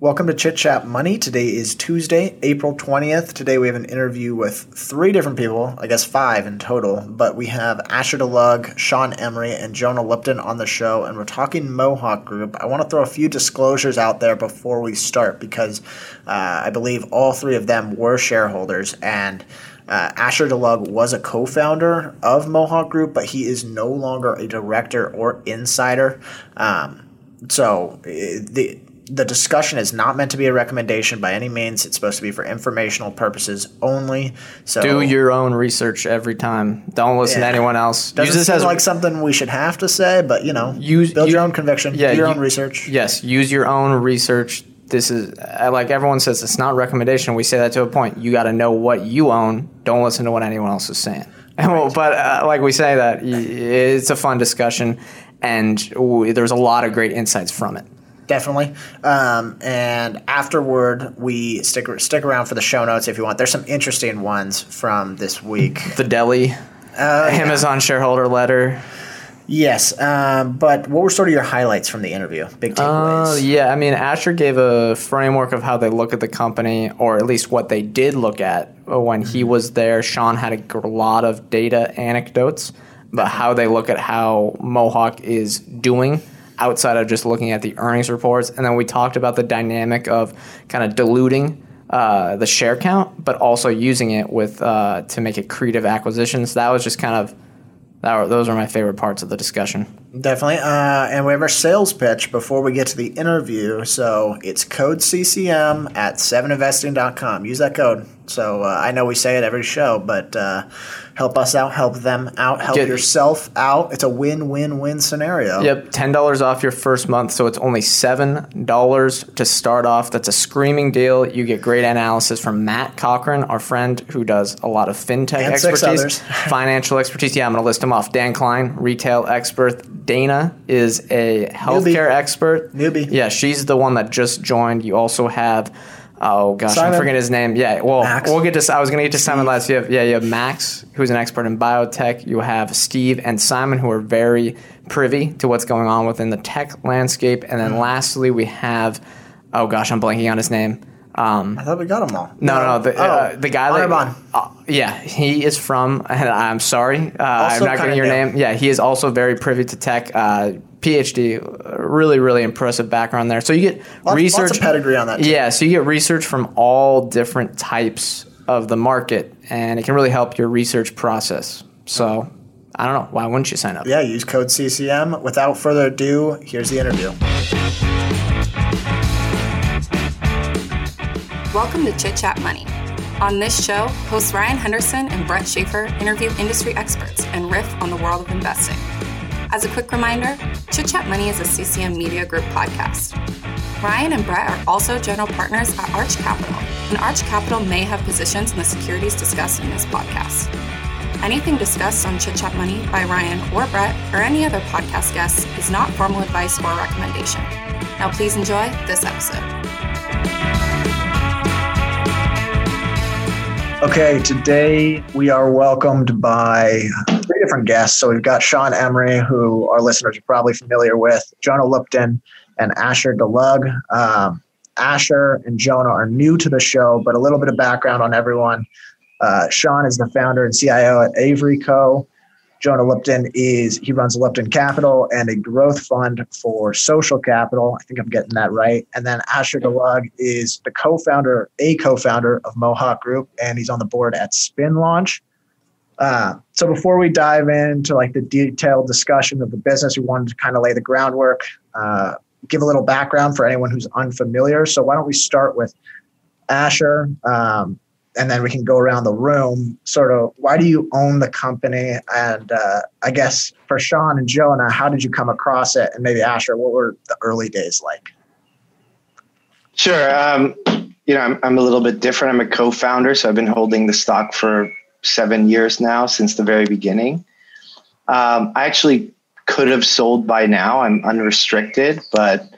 Welcome to Chit Chat Money. Today is Tuesday, April 20th. Today we have an interview with three different people, I guess five in total, but we have Asher DeLug, Sean Emory, and Jonah Lipton on the show, and we're talking Mohawk Group. I want to throw a few disclosures out there before we start because uh, I believe all three of them were shareholders, and uh, Asher DeLug was a co founder of Mohawk Group, but he is no longer a director or insider. Um, so eh, the the discussion is not meant to be a recommendation by any means. It's supposed to be for informational purposes only. So do your own research every time. Don't listen yeah. to anyone else. Doesn't use this seem as like something we should have to say, but you know, use build your own conviction. Yeah, do your you, own research. Yes, use your own research. This is like everyone says. It's not recommendation. We say that to a point. You got to know what you own. Don't listen to what anyone else is saying. Right. but uh, like we say that it's a fun discussion, and there's a lot of great insights from it definitely. Um, and afterward, we stick stick around for the show notes if you want. There's some interesting ones from this week. The deli, uh, Amazon yeah. shareholder letter. Yes, um, but what were sort of your highlights from the interview? Big takeaways. Uh, yeah, I mean, Asher gave a framework of how they look at the company, or at least what they did look at when he mm-hmm. was there. Sean had a lot of data anecdotes about how they look at how Mohawk is doing outside of just looking at the earnings reports. And then we talked about the dynamic of kind of diluting uh, the share count, but also using it with uh, to make accretive acquisitions. That was just kind of that were, those are my favorite parts of the discussion. Definitely. Uh, and we have our sales pitch before we get to the interview. So it's code CCM at 7investing.com. Use that code. So uh, I know we say it every show, but uh, help us out, help them out, help Get, yourself out. It's a win-win-win scenario. Yep, ten dollars off your first month, so it's only seven dollars to start off. That's a screaming deal. You get great analysis from Matt Cochrane, our friend who does a lot of fintech and expertise, financial expertise. Yeah, I'm going to list them off. Dan Kline, retail expert. Dana is a healthcare Newbie. expert. Newbie. Yeah, she's the one that just joined. You also have Oh gosh, Simon. I'm forgetting his name. Yeah, well, Max. we'll get to. I was going to get to Simon last. You have yeah, you have Max, who's an expert in biotech. You have Steve and Simon, who are very privy to what's going on within the tech landscape. And then mm. lastly, we have. Oh gosh, I'm blanking on his name. Um, I thought we got him all. No, no, the, uh, oh, uh, the guy that. Uh, yeah, he is from. I'm sorry, uh, I'm not getting your name. Yeah, he is also very privy to tech. PhD, really, really impressive background there. So you get lots, research lots pedigree on that. Too. Yeah, so you get research from all different types of the market, and it can really help your research process. So I don't know why wouldn't you sign up? Yeah, use code CCM. Without further ado, here's the interview. Welcome to Chit Chat Money. On this show, hosts Ryan Henderson and Brett Schaefer interview industry experts and riff on the world of investing. As a quick reminder, Chit Chat Money is a CCM Media Group podcast. Ryan and Brett are also general partners at Arch Capital, and Arch Capital may have positions in the securities discussed in this podcast. Anything discussed on Chit Chat Money by Ryan or Brett or any other podcast guests is not formal advice or recommendation. Now, please enjoy this episode. Okay, today we are welcomed by three different guests. So we've got Sean Emory, who our listeners are probably familiar with, Jonah Lipton, and Asher DeLug. Um, Asher and Jonah are new to the show, but a little bit of background on everyone. Uh, Sean is the founder and CIO at Avory Co. Jonah Lipton is he runs Lipton Capital and a growth fund for social capital. I think I'm getting that right. And then Asher DeLug is the co-founder, a co-founder of Mohawk Group, and he's on the board at Spin Launch. Uh, so before we dive into like the detailed discussion of the business, we wanted to kind of lay the groundwork, uh, give a little background for anyone who's unfamiliar. So why don't we start with Asher, um, and then we can go around the room. Sort of, why do you own the company? And uh, I guess for Sean and Jonah, how did you come across it? And maybe Asher, what were the early days like? Sure. Um, you know, I'm, I'm a little bit different. I'm a co-founder, so I've been holding the stock for seven years now since the very beginning. Um, I actually could have sold by now. I'm unrestricted, but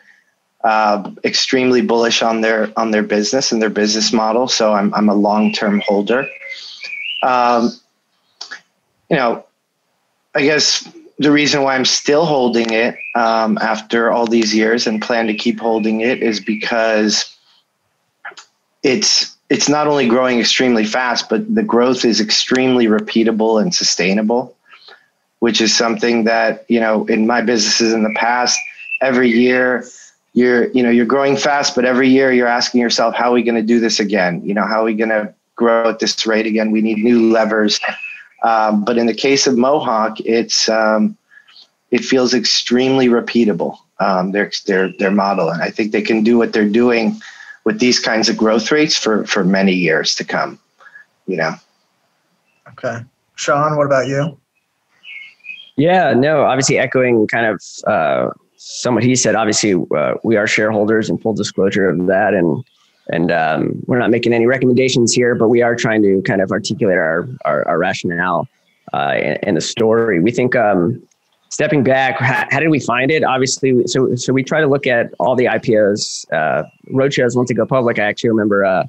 uh, extremely bullish on their on their business and their business model. So I'm I'm a long term holder. Um, you know, I guess the reason why I'm still holding it um, after all these years and plan to keep holding it is because it's it's not only growing extremely fast, but the growth is extremely repeatable and sustainable, which is something that you know in my businesses in the past, every year you're you know you're growing fast, but every year you're asking yourself, how are we going to do this again? You know, how are we going to grow at this rate again? We need new levers um, but in the case of Mohawk, it's um, it feels extremely repeatable. Um, their their their model, and I think they can do what they're doing with these kinds of growth rates for for many years to come. You know. Okay, Sean, what about you? Yeah, no, obviously echoing kind of uh, some what he said. Obviously, uh, we are shareholders, and full disclosure of that, and and um, we're not making any recommendations here, but we are trying to kind of articulate our our, our rationale uh, and, and, the story. We think um, stepping back, how, how, did we find it? Obviously, so so we try to look at all the IPOs, uh, roadshows once they go public. I actually remember uh,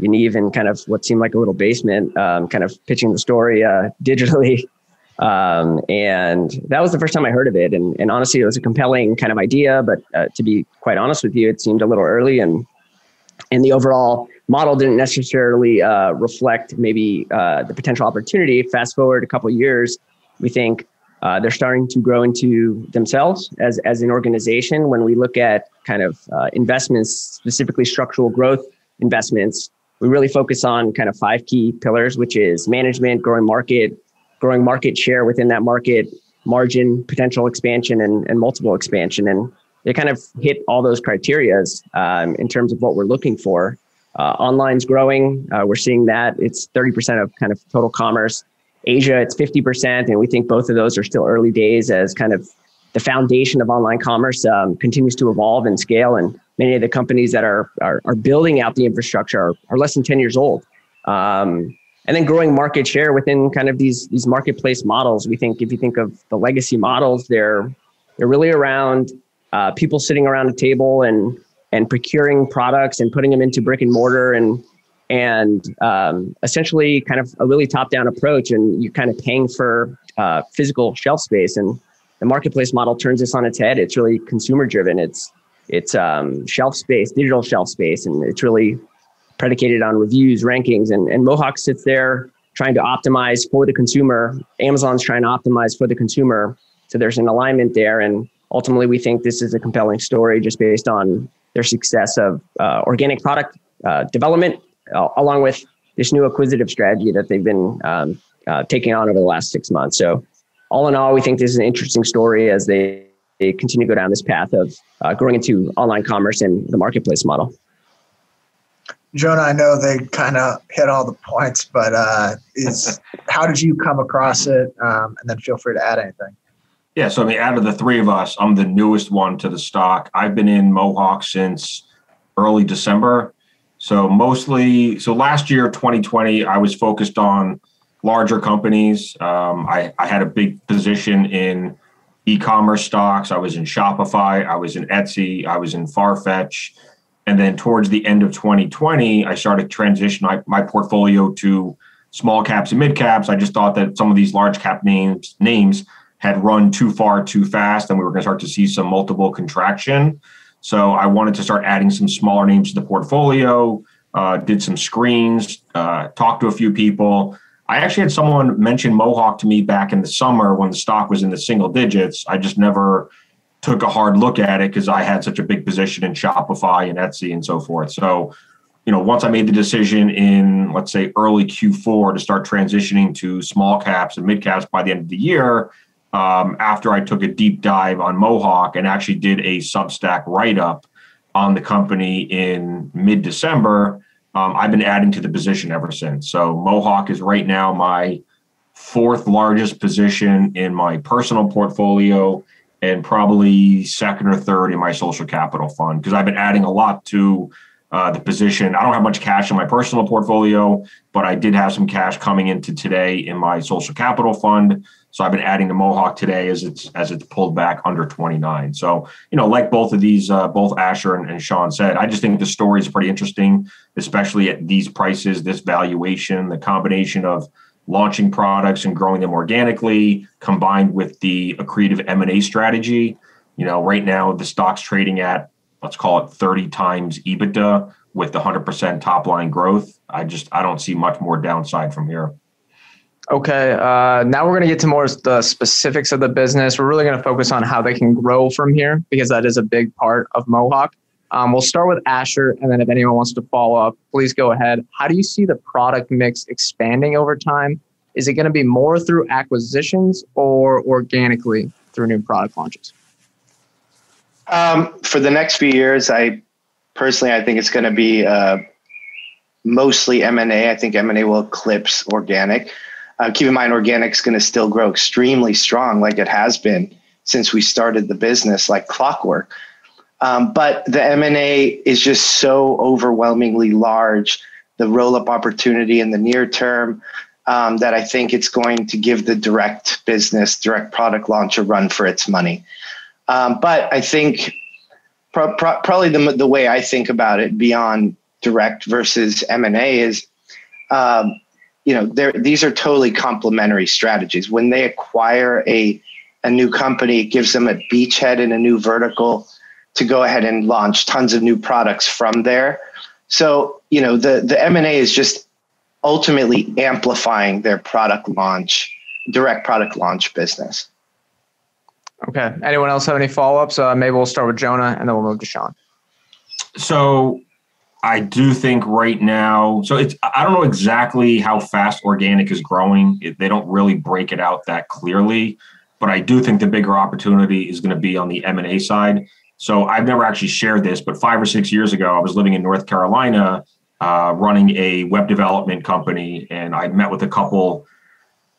Yaniv in kind of what seemed like a little basement, um, kind of pitching the story uh, digitally. Um, and that was the first time I heard of it. And, and honestly, it was a compelling kind of idea. But uh, to be quite honest with you, it seemed a little early and and the overall model didn't necessarily uh, reflect maybe uh, the potential opportunity. Fast forward a couple years, we think uh, they're starting to grow into themselves as, as an organization. When we look at kind of uh, investments, specifically structural growth investments, we really focus on kind of five key pillars, which is management, growing market, growing market share within that market, margin, potential expansion, and, and multiple expansion. And they kind of hit all those criterias um, in terms of what we're looking for. Uh, online's growing. Uh, we're seeing that it's 30% of kind of total commerce. Asia, it's 50%. And we think both of those are still early days as kind of the foundation of online commerce um, continues to evolve and scale. And many of the companies that are, are, are building out the infrastructure are, are less than 10 years old. Um, and then growing market share within kind of these, these marketplace models. We think if you think of the legacy models, they're, they're really around uh, people sitting around a table and and procuring products and putting them into brick and mortar and and um, essentially kind of a really top down approach and you're kind of paying for uh, physical shelf space and the marketplace model turns this on its head. It's really consumer driven it's it's um, shelf space digital shelf space and it's really predicated on reviews rankings and, and mohawk sits there trying to optimize for the consumer. Amazon's trying to optimize for the consumer so there's an alignment there and ultimately, we think this is a compelling story just based on their success of uh, organic product uh, development, along with this new acquisitive strategy that they've been um, uh, taking on over the last six months. So, all in all, we think this is an interesting story as they, they continue to go down this path of uh, growing into online commerce and the marketplace model. Jonah, I know they kind of hit all the points, but uh, is how did you come across it? Um, and then feel free to add anything. Yeah, so I mean, out of the three of us, I'm the newest one to the stock. I've been in Mohawk since early December. So mostly, so last year, 2020, I was focused on larger companies. Um, I, I had a big position in e-commerce stocks. I was in Shopify. I was in Etsy. I was in Farfetch. And then towards the end of 2020, I started transition my, my portfolio to small caps and mid caps. I just thought that some of these large cap names names had run too far too fast and we were going to start to see some multiple contraction. So I wanted to start adding some smaller names to the portfolio, uh, did some screens, uh, talked to a few people. I actually had someone mention Mohawk to me back in the summer when the stock was in the single digits. I just never took a hard look at it because I had such a big position in Shopify and Etsy and so forth. So, you know, once I made the decision in, let's say, early Q4 to start transitioning to small caps and mid caps by the end of the year, um, after I took a deep dive on Mohawk and actually did a Substack write up on the company in mid December. Um, I've been adding to the position ever since. So Mohawk is right now my fourth largest position in my personal portfolio and probably second or third in my social capital fund because I've been adding a lot to uh, the position. I don't have much cash in my personal portfolio, but I did have some cash coming into today in my social capital fund. So I've been adding the Mohawk today as it's as it's pulled back under 29. So you know, like both of these, uh, both Asher and, and Sean said, I just think the story is pretty interesting, especially at these prices, this valuation, the combination of launching products and growing them organically, combined with the accretive M and A strategy. You know, right now the stock's trading at let's call it 30 times EBITDA with the 100% top line growth. I just I don't see much more downside from here. Okay, uh, now we're going to get to more the specifics of the business. We're really going to focus on how they can grow from here because that is a big part of Mohawk. Um, we'll start with Asher, and then if anyone wants to follow up, please go ahead. How do you see the product mix expanding over time? Is it going to be more through acquisitions or organically through new product launches? Um, for the next few years, I personally I think it's going to be uh, mostly M and. I think M and A will eclipse organic. Uh, keep in mind, organic is going to still grow extremely strong, like it has been since we started the business, like clockwork. Um, but the M and A is just so overwhelmingly large. The roll up opportunity in the near term. Um, that I think it's going to give the direct business, direct product launch a run for its money. Um, but I think pro- pro- probably the, the way I think about it beyond direct versus M&A is, um, you know, these are totally complementary strategies. When they acquire a, a new company, it gives them a beachhead in a new vertical to go ahead and launch tons of new products from there. So, you know, the, the M&A is just ultimately amplifying their product launch, direct product launch business. Okay. Anyone else have any follow ups? Uh, maybe we'll start with Jonah and then we'll move to Sean. So I do think right now, so it's, I don't know exactly how fast organic is growing. It, they don't really break it out that clearly, but I do think the bigger opportunity is going to be on the M&A side. So I've never actually shared this, but five or six years ago, I was living in North Carolina, uh, running a web development company, and I met with a couple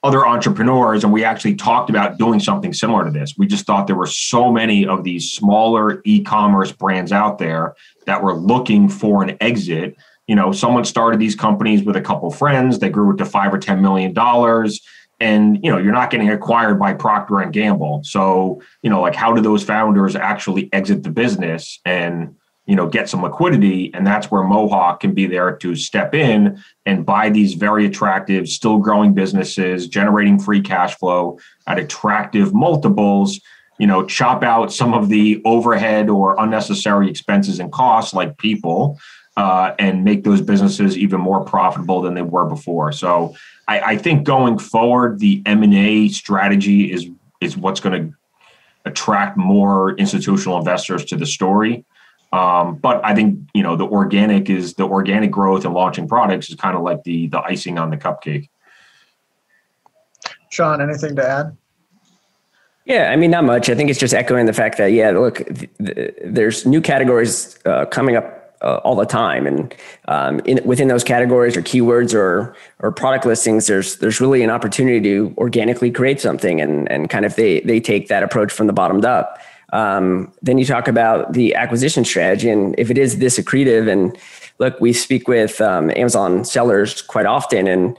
other entrepreneurs and we actually talked about doing something similar to this. We just thought there were so many of these smaller e-commerce brands out there that were looking for an exit. You know, someone started these companies with a couple friends, they grew it to 5 or 10 million dollars and you know, you're not getting acquired by Procter and Gamble. So, you know, like how do those founders actually exit the business and you know get some liquidity and that's where mohawk can be there to step in and buy these very attractive still growing businesses generating free cash flow at attractive multiples you know chop out some of the overhead or unnecessary expenses and costs like people uh, and make those businesses even more profitable than they were before. So I, I think going forward the m&a strategy is is what's going to attract more institutional investors to the story um, but I think you know the organic is the organic growth and launching products is kind of like the the icing on the cupcake. Sean, anything to add? Yeah, I mean, not much. I think it's just echoing the fact that yeah, look, th- th- there's new categories uh, coming up uh, all the time, and um, in, within those categories or keywords or or product listings, there's there's really an opportunity to organically create something, and and kind of they they take that approach from the bottomed up. Um, then you talk about the acquisition strategy, and if it is this accretive, and look, we speak with um, Amazon sellers quite often, and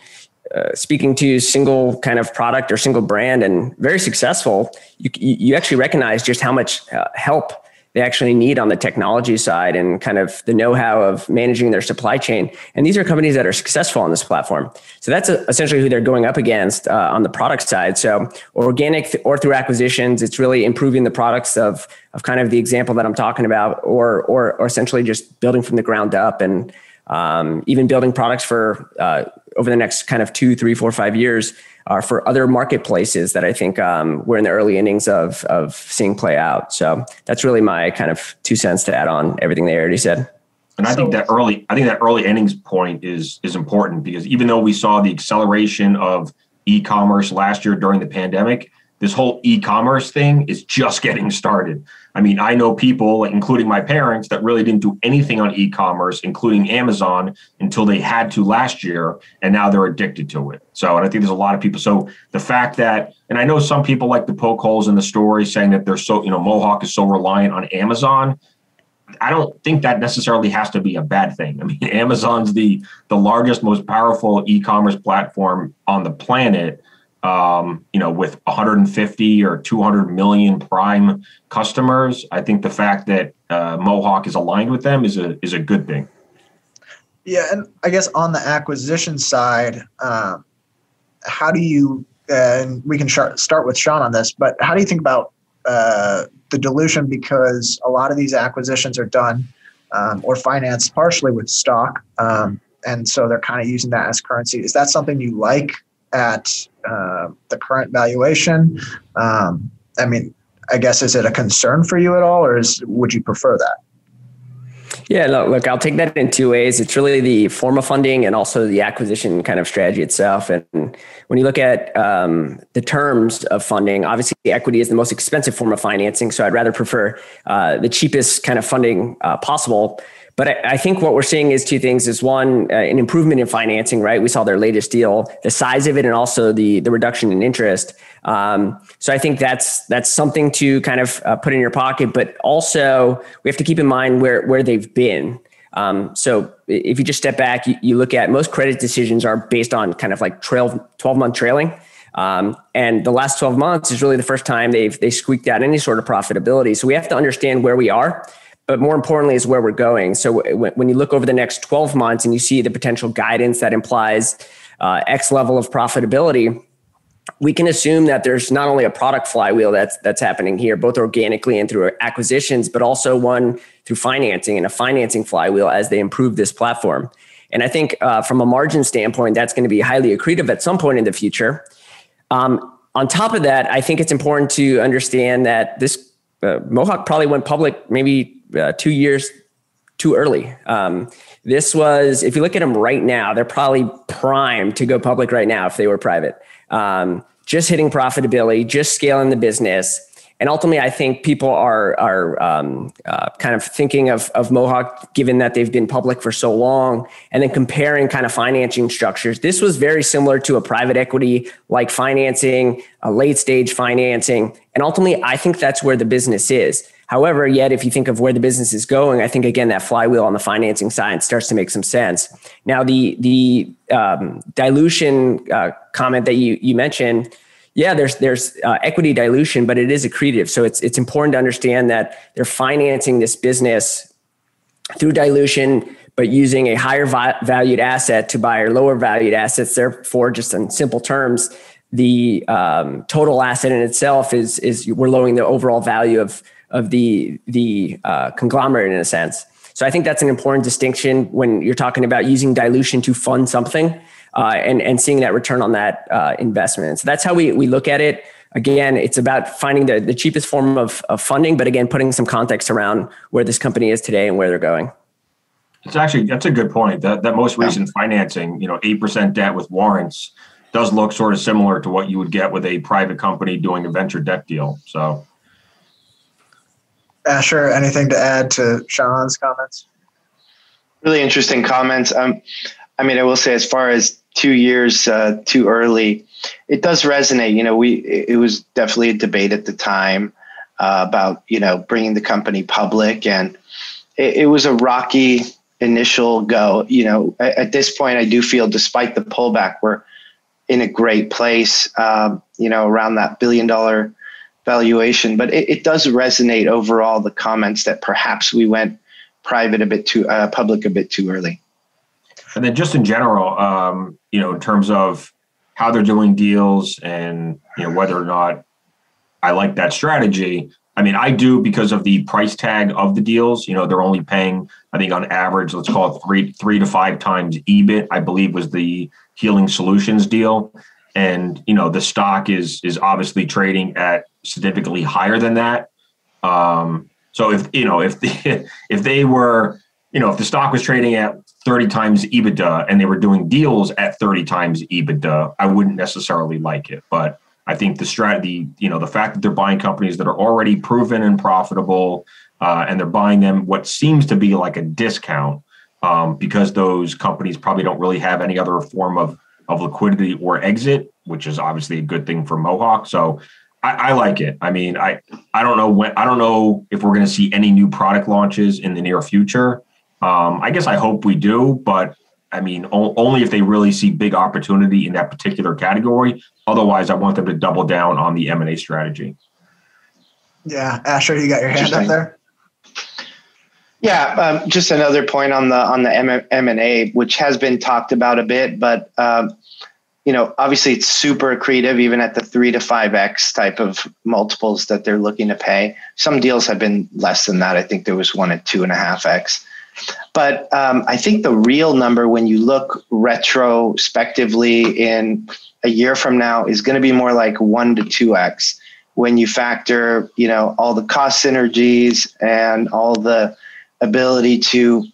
uh, speaking to single kind of product or single brand, and very successful, you you actually recognize just how much uh, help they actually need on the technology side and kind of the know-how of managing their supply chain. And these are companies that are successful on this platform. So that's essentially who they're going up against uh, on the product side. So organic or through acquisitions, it's really improving the products of of kind of the example that I'm talking about, or or, or essentially just building from the ground up and um, even building products for uh, over the next kind of two, three, four, five years are for other marketplaces that I think um, we're in the early innings of of seeing play out. So that's really my kind of two cents to add on everything they already said. And I so, think that early, I think that early innings point is is important because even though we saw the acceleration of e-commerce last year during the pandemic, this whole e-commerce thing is just getting started. I mean, I know people, including my parents, that really didn't do anything on e-commerce, including Amazon, until they had to last year, and now they're addicted to it. So, and I think there's a lot of people. So the fact that, and I know some people like to poke holes in the story, saying that they're so, you know, Mohawk is so reliant on Amazon. I don't think that necessarily has to be a bad thing. I mean, Amazon's the the largest, most powerful e-commerce platform on the planet um, you know, with 150 or 200 million prime customers, I think the fact that uh, Mohawk is aligned with them is a is a good thing. Yeah, and I guess on the acquisition side, um, how do you? and we can start with Sean on this, but how do you think about uh, the dilution? Because a lot of these acquisitions are done um, or financed partially with stock, um, and so they're kind of using that as currency. Is that something you like at uh, the current valuation? Um, I mean, I guess is it a concern for you at all, or is would you prefer that? Yeah, look, look, I'll take that in two ways. It's really the form of funding and also the acquisition kind of strategy itself. And when you look at um, the terms of funding, obviously equity is the most expensive form of financing. So I'd rather prefer uh, the cheapest kind of funding uh, possible. But I, I, think what we're seeing is two things: is one, uh, an improvement in financing. Right, we saw their latest deal, the size of it, and also the the reduction in interest. Um, so I think that's that's something to kind of uh, put in your pocket. But also, we have to keep in mind where where they've been. Um, so if you just step back, you, you, look at most credit decisions are based on kind of like 12, 12 month trailing. Um, and the last 12 months is really the first time they've they squeaked out any sort of profitability. So we have to understand where we are but more importantly is where we're going. So when you look over the next 12 months and you see the potential guidance that implies uh, X level of profitability, we can assume that there's not only a product flywheel that's that's happening here, both organically and through acquisitions, but also one through financing and a financing flywheel as they improve this platform. And I think uh, from a margin standpoint, that's going to be highly accretive at some point in the future. Um, on top of that, I think it's important to understand that this uh, Mohawk probably went public maybe uh, two years too early. Um, this was, if you look at them right now, they're probably primed to go public right now if they were private. Um, just hitting profitability, just scaling the business. And ultimately, I think people are are um, uh, kind of thinking of, of Mohawk, given that they've been public for so long, and then comparing kind of financing structures. This was very similar to a private equity like financing, a late stage financing, and ultimately, I think that's where the business is. However, yet if you think of where the business is going, I think again that flywheel on the financing side starts to make some sense. Now, the the um, dilution uh, comment that you you mentioned, yeah, there's there's uh, equity dilution, but it is accretive. So it's it's important to understand that they're financing this business through dilution, but using a higher vi- valued asset to buy or lower valued assets. Therefore, just in simple terms, the um, total asset in itself is is we're lowering the overall value of of the the uh, conglomerate in a sense. So I think that's an important distinction when you're talking about using dilution to fund something uh, and and seeing that return on that uh, investment. So that's how we we look at it. Again, it's about finding the, the cheapest form of, of funding, but again, putting some context around where this company is today and where they're going. It's actually that's a good point. That that most recent financing, you know, eight percent debt with warrants, does look sort of similar to what you would get with a private company doing a venture debt deal. So Asher, anything to add to Sean's comments? Really interesting comments. Um, I mean, I will say, as far as two years uh, too early, it does resonate. You know, we it was definitely a debate at the time uh, about you know bringing the company public, and it, it was a rocky initial go. You know, at, at, this point, I do feel, despite the pullback, we're in a great place. Um, you know, around that billion dollar valuation, but it, it, does resonate overall the comments that perhaps we went private a bit too uh, public a bit too early. And then just in general, um, you know, in terms of how they're doing deals and you know whether or not I like that strategy. I mean, I do because of the price tag of the deals. You know, they're only paying, I think, on average, let's call it three three to five times EBIT. I believe was the Healing Solutions deal and you know the stock is is obviously trading at significantly higher than that. Um, so if you know if the, if they were you know if the stock was trading at 30 times EBITDA and they were doing deals at 30 times EBITDA, I wouldn't necessarily like it. But I think the strategy, you know, the fact that they're buying companies that are already proven and profitable, uh, and they're buying them what seems to be like a discount um, because those companies probably don't really have any other form of of liquidity or exit, which is obviously a good thing for Mohawk. So I, I like it. I mean, I I don't know when I don't know if we're going to see any new product launches in the near future. Um, I guess I hope we do, but I mean, o- only if they really see big opportunity in that particular category. Otherwise, I want them to double down on the M and A strategy. Yeah, Asher, you got your hand up there. Yeah, um, just another point on the on the M and A, which has been talked about a bit, but um, you know, obviously it's super accretive even at the three to five X type of multiples that they're looking to pay. Some deals have been less than that. I think there was one at two and a half X. But um, I think the real number when you look retrospectively in a year from now is going to be more like one to two X when you factor, you know, all the cost synergies and all the ability to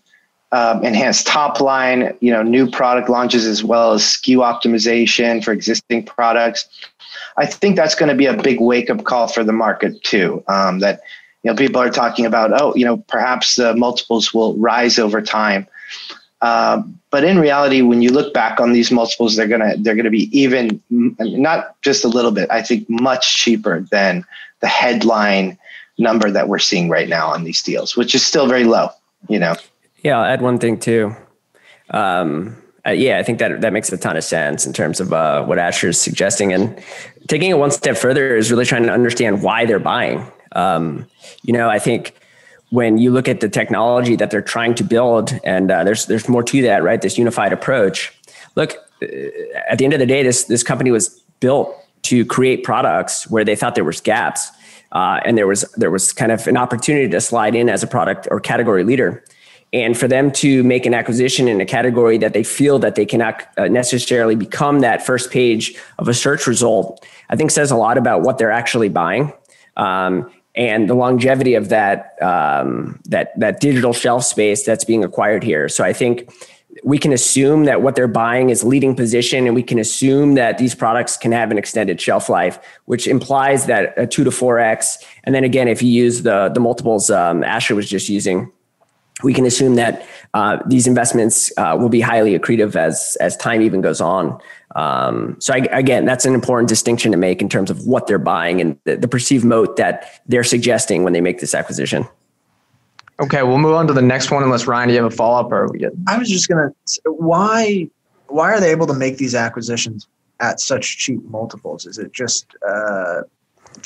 um, enhanced top line, you know, new product launches as well as SKU optimization for existing products. I think that's going to be a big wake up call for the market too. Um, that you know people are talking about, oh, you know, perhaps the multiples will rise over time. Um, but in reality, when you look back on these multiples, they're gonna they're gonna be even not just a little bit. I think much cheaper than the headline number that we're seeing right now on these deals, which is still very low. You know. Yeah, I'll add one thing too. Um, uh, yeah, I think that that makes a ton of sense in terms of uh, what Asher is suggesting, and taking it one step further is really trying to understand why they're buying. Um, you know, I think when you look at the technology that they're trying to build, and uh, there's there's more to that, right? This unified approach. Look, uh, at the end of the day, this this company was built to create products where they thought there was gaps, uh, and there was there was kind of an opportunity to slide in as a product or category leader. And for them to make an acquisition in a category that they feel that they cannot uh, necessarily become that first page of a search result i think says a lot about what they're actually buying. Um, and the longevity of that um, that that digital shelf space that's being acquired here. So i think we can assume that what they're buying is leading position and we can assume that these products can have an extended shelf life which implies that a 2 to 4x and then again if you use the the multiples um, asher was just using we can assume that uh, these investments uh, will be highly accretive as as time even goes on. Um, so I, again, that's an important distinction to make in terms of what they're buying and the, the perceived moat that they're suggesting when they make this acquisition. Okay, we'll move on to the next one. Unless Ryan, do you have a follow up, or we get? I was just gonna. Why why are they able to make these acquisitions at such cheap multiples? Is it just uh,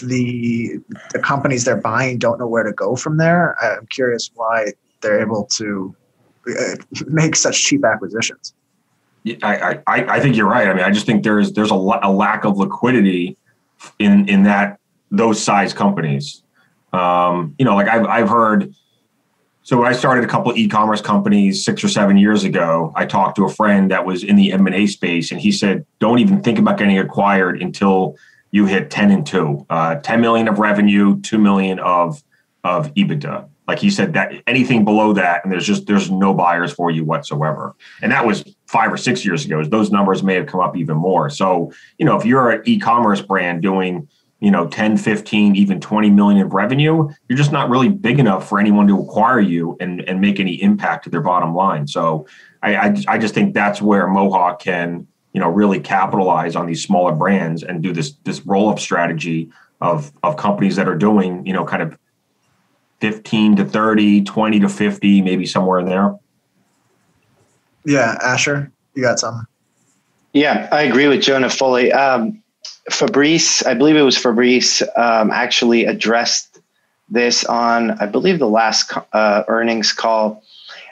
the the companies they're buying don't know where to go from there? I'm curious why they're able to uh, make such cheap acquisitions. I, I, I think you're right. I mean, I just think there's there's a, a lack of liquidity in in that those size companies. Um, you know, like I've I've heard. So when I started a couple e-commerce companies six or seven years ago, I talked to a friend that was in the M and A space, and he said, "Don't even think about getting acquired until you hit ten and two, uh, 10 million of revenue, two million of of EBITDA." like he said that anything below that and there's just there's no buyers for you whatsoever. And that was five or six years ago. Those numbers may have come up even more. So you know if you're an e-commerce brand doing you know 10 15 even 20 million of revenue you're just not really big enough for anyone to acquire you and, and make any impact to their bottom line so I, I, I just think that's where mohawk can you know really capitalize on these smaller brands and do this this roll-up strategy of of companies that are doing you know kind of 15 to 30, 20 to 50, maybe somewhere in there. Yeah, Asher, you got some Yeah, I agree with Jonah fully. Um, Fabrice, I believe it was Fabrice, um, actually addressed this on, I believe, the last uh, earnings call.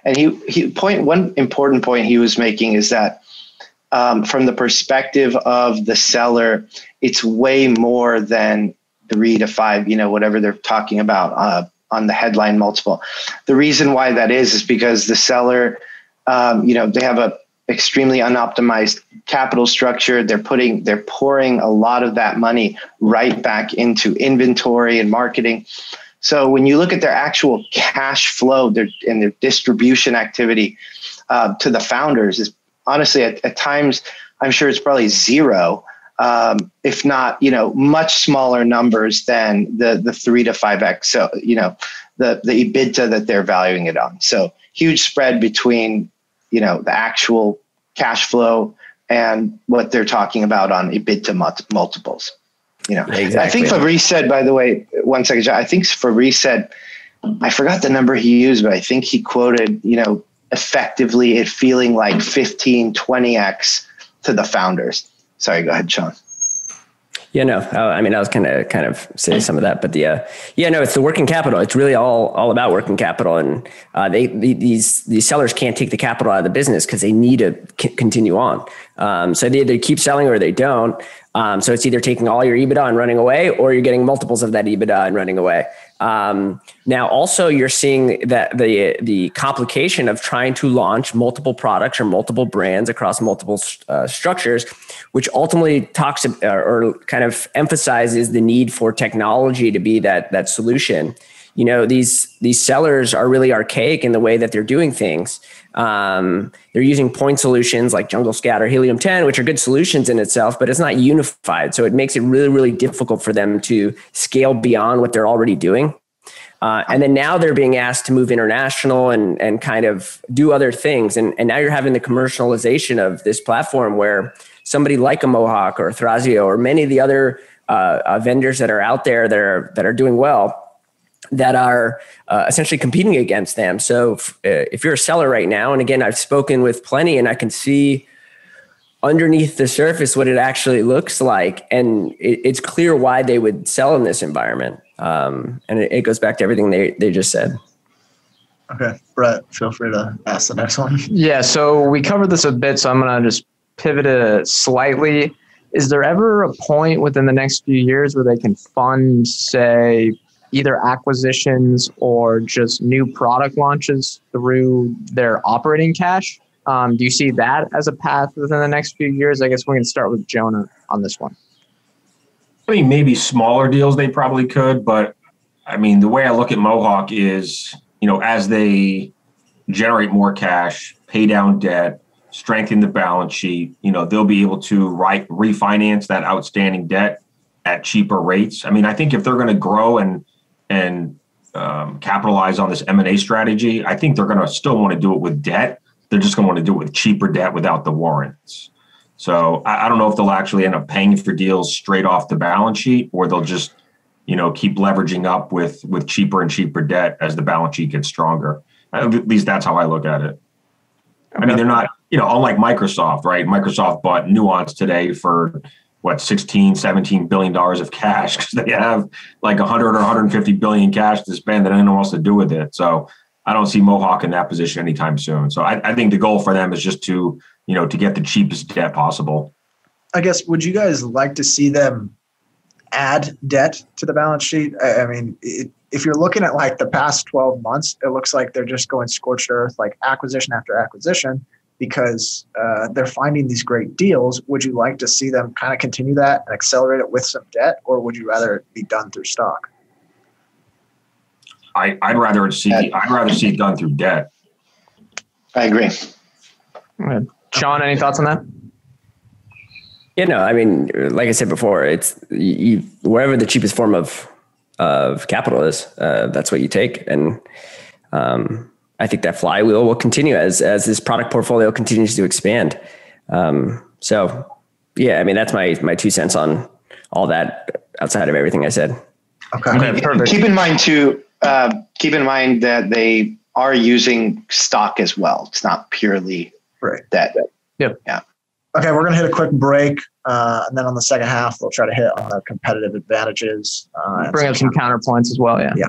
And he, he point one important point he was making is that um, from the perspective of the seller, it's way more than three to five, you know, whatever they're talking about. Uh, on the headline multiple. The reason why that is is because the seller, um, you know, they have a extremely unoptimized capital structure. They're putting, they're pouring a lot of that money right back into inventory and marketing. So when you look at their actual cash flow their, and their distribution activity uh, to the founders, is honestly at, at times I'm sure it's probably zero um, if not, you know, much smaller numbers than the the three to five x. So you know, the the EBITDA that they're valuing it on. So huge spread between you know the actual cash flow and what they're talking about on EBITDA multiples. You know, exactly. I think Fabrice said, by the way, one second, I think Fabrice said, I forgot the number he used, but I think he quoted, you know, effectively it feeling like 15, 20x to the founders. Sorry, go ahead, Sean. Yeah, no, I mean, I was kind of kind of say some of that, but the uh, yeah, no, it's the working capital. It's really all all about working capital, and uh, they these these sellers can't take the capital out of the business because they need to c- continue on. Um, so they either keep selling or they don't. Um, so it's either taking all your EBITDA and running away, or you're getting multiples of that EBITDA and running away. Um, now, also, you're seeing that the the complication of trying to launch multiple products or multiple brands across multiple uh, structures, which ultimately talks uh, or kind of emphasizes the need for technology to be that that solution. You know, these these sellers are really archaic in the way that they're doing things. Um, they're using point solutions like Jungle Scout or Helium 10, which are good solutions in itself, but it's not unified. So it makes it really, really difficult for them to scale beyond what they're already doing. Uh, and then now they're being asked to move international and, and kind of do other things. And, and now you're having the commercialization of this platform where somebody like a Mohawk or Thrasio or many of the other uh, uh, vendors that are out there that are, that are doing well that are uh, essentially competing against them. So if, uh, if, you're a seller right now, and again, I've spoken with plenty and I can see underneath the surface what it actually looks like. And it, it's clear why they would sell in this environment. Um, and it, it, goes back to everything they, they just said. Okay. Brett, feel free to ask the next one. Yeah. So we covered this a bit. So I'm going to just pivot it slightly. Is there ever a point within the next few years where they can fund, say, either acquisitions or just new product launches through their operating cash. Um, do you see that as a path within the next few years? I guess we can start with Jonah on this one. I mean, maybe smaller deals they probably could, but I mean, the way I look at Mohawk is, you know, as they generate more cash, pay down debt, strengthen the balance sheet, you know, they'll be able to refinance that outstanding debt at cheaper rates. I mean, I think if they're going to grow and and um, capitalize on this M&A strategy, I think they're going to still want to do it with debt. They're just going to want to do it with cheaper debt without the warrants. So I, I, don't know if they'll actually end up paying for deals straight off the balance sheet, or they'll just, you know, keep leveraging up with with cheaper and cheaper debt as the balance sheet gets stronger. At least that's how I look at it. I mean, they're not, you know, unlike Microsoft, right? Microsoft bought Nuance today for what 16 17 billion dollars of cash? Because they have like 100 or 150 billion cash to spend that anyone else to do with it. So i don't see mohawk in that position anytime soon. So I, I think the goal for them is just to you know to get the cheapest debt possible. I guess would you guys like to see them add debt to the balance sheet? I, I mean it, if you're looking at like the past 12 months it looks like they're just going scorched earth like acquisition after acquisition because uh, they're finding these great deals. Would you like to see them kind of continue that and accelerate it with some debt, or would you rather be done through stock? I, would rather see I'd rather see it done through debt. I agree. Sean, any thoughts on that? Yeah, no, I mean, like I said before, it's you, wherever the cheapest form of of capital is, uh, that's what you take, and um, I think that flywheel will continue as as this product portfolio continues to expand. Um, so, yeah, I mean that's my my two cents on all that outside of everything I said. Okay, okay perfect. Keep in mind too. Uh, keep in mind that they are using stock as well. It's not purely right. that. Yep. Yeah. Okay, we're gonna hit a quick break, uh, and then on the second half, we'll try to hit on the competitive advantages. Uh, Bring up some counterpoints as well. Yeah. Yeah.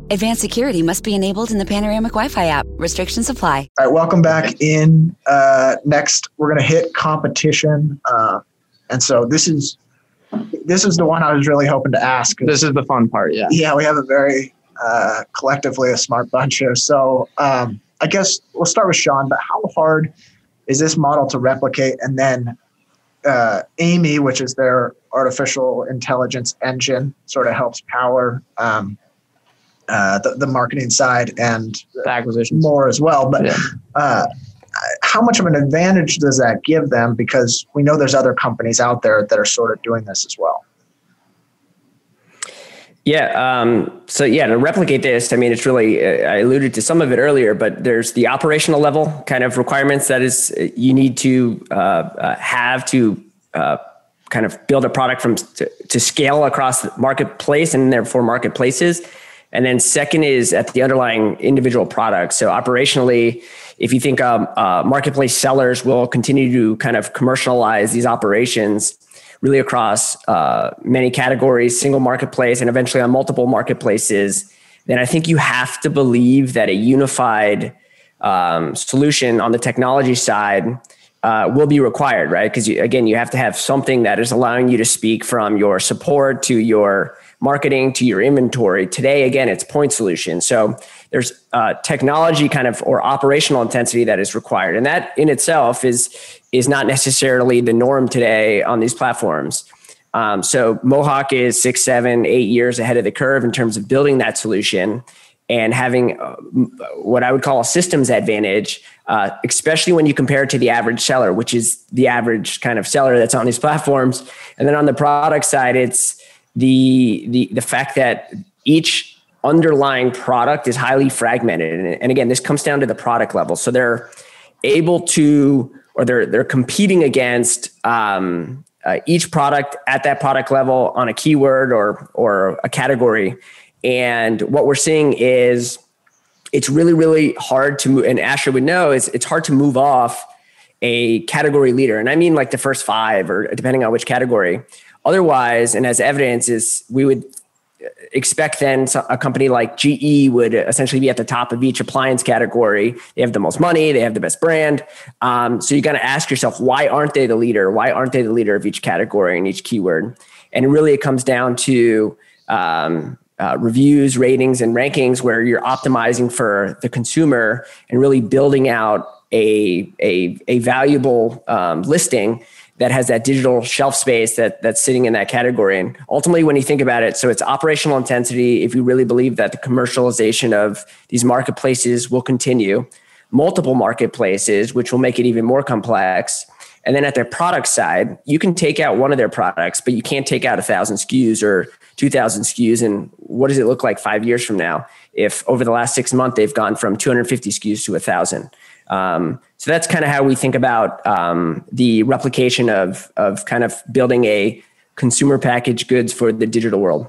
Advanced security must be enabled in the Panoramic Wi Fi app. Restrictions apply. All right, welcome back in. Uh, next, we're going to hit competition. Uh, and so this is this is the one I was really hoping to ask. This is the fun part, yeah. Yeah, we have a very uh, collectively a smart bunch here. So um, I guess we'll start with Sean, but how hard is this model to replicate? And then uh, AIMEE, which is their artificial intelligence engine, sort of helps power um, uh, the, the marketing side and the acquisitions more as well. But yeah. uh, how much of an advantage does that give them? Because we know there's other companies out there that are sort of doing this as well. Yeah. Um, so yeah, to replicate this, I mean, it's really, uh, I alluded to some of it earlier, but there's the operational level kind of requirements that is uh, you need to uh, uh, have to uh, kind of build a product from to, to, scale across the marketplace and therefore marketplaces. And then second is at the underlying individual product. So operationally, if you think um, uh, marketplace sellers will continue to kind of commercialize these operations really across uh, many categories, single marketplace, and eventually on multiple marketplaces, then I think you have to believe that a unified um, solution on the technology side uh, will be required, right? Because again, you have to have something that is allowing you to speak from your support to your marketing to your inventory. Today, again, it's point solution. So there's uh, technology kind of or operational intensity that is required, and that in itself is is not necessarily the norm today on these platforms. Um, so Mohawk is six, seven, eight years ahead of the curve in terms of building that solution and having uh, what I would call a systems advantage, uh, especially when you compare it to the average seller, which is the average kind of seller that's on these platforms. And then on the product side, it's the the the fact that each underlying product is highly fragmented, and, again, this comes down to the product level. So they're able to or they're they're competing against um, uh, each product at that product level on a keyword or or a category. And what we're seeing is it's really really hard to move. And Asher would know is it's hard to move off a category leader, and I mean like the first five or depending on which category. Otherwise, and as evidence is, we would expect then a company like GE would essentially be at the top of each appliance category. They have the most money, they have the best brand. Um, so you got to ask yourself, why aren't they the leader? Why aren't they the leader of each category and each keyword? And really, it comes down to um, uh, reviews, ratings, and rankings where you're optimizing for the consumer and really building out a, a, a valuable um, listing that has that digital shelf space that that's sitting in that category. And ultimately, when you think about it, so it's operational intensity. If you really believe that the commercialization of these marketplaces will continue, multiple marketplaces, which will make it even more complex. And then at their product side, you can take out one of their products, but you can't take out a thousand SKUs or 2000 SKUs. And what does it look like five years from now? If over the last six months, they've gone from 250 SKUs to a thousand. Um, so that's kind of how we think about um, the replication of of kind of building a consumer packaged goods for the digital world.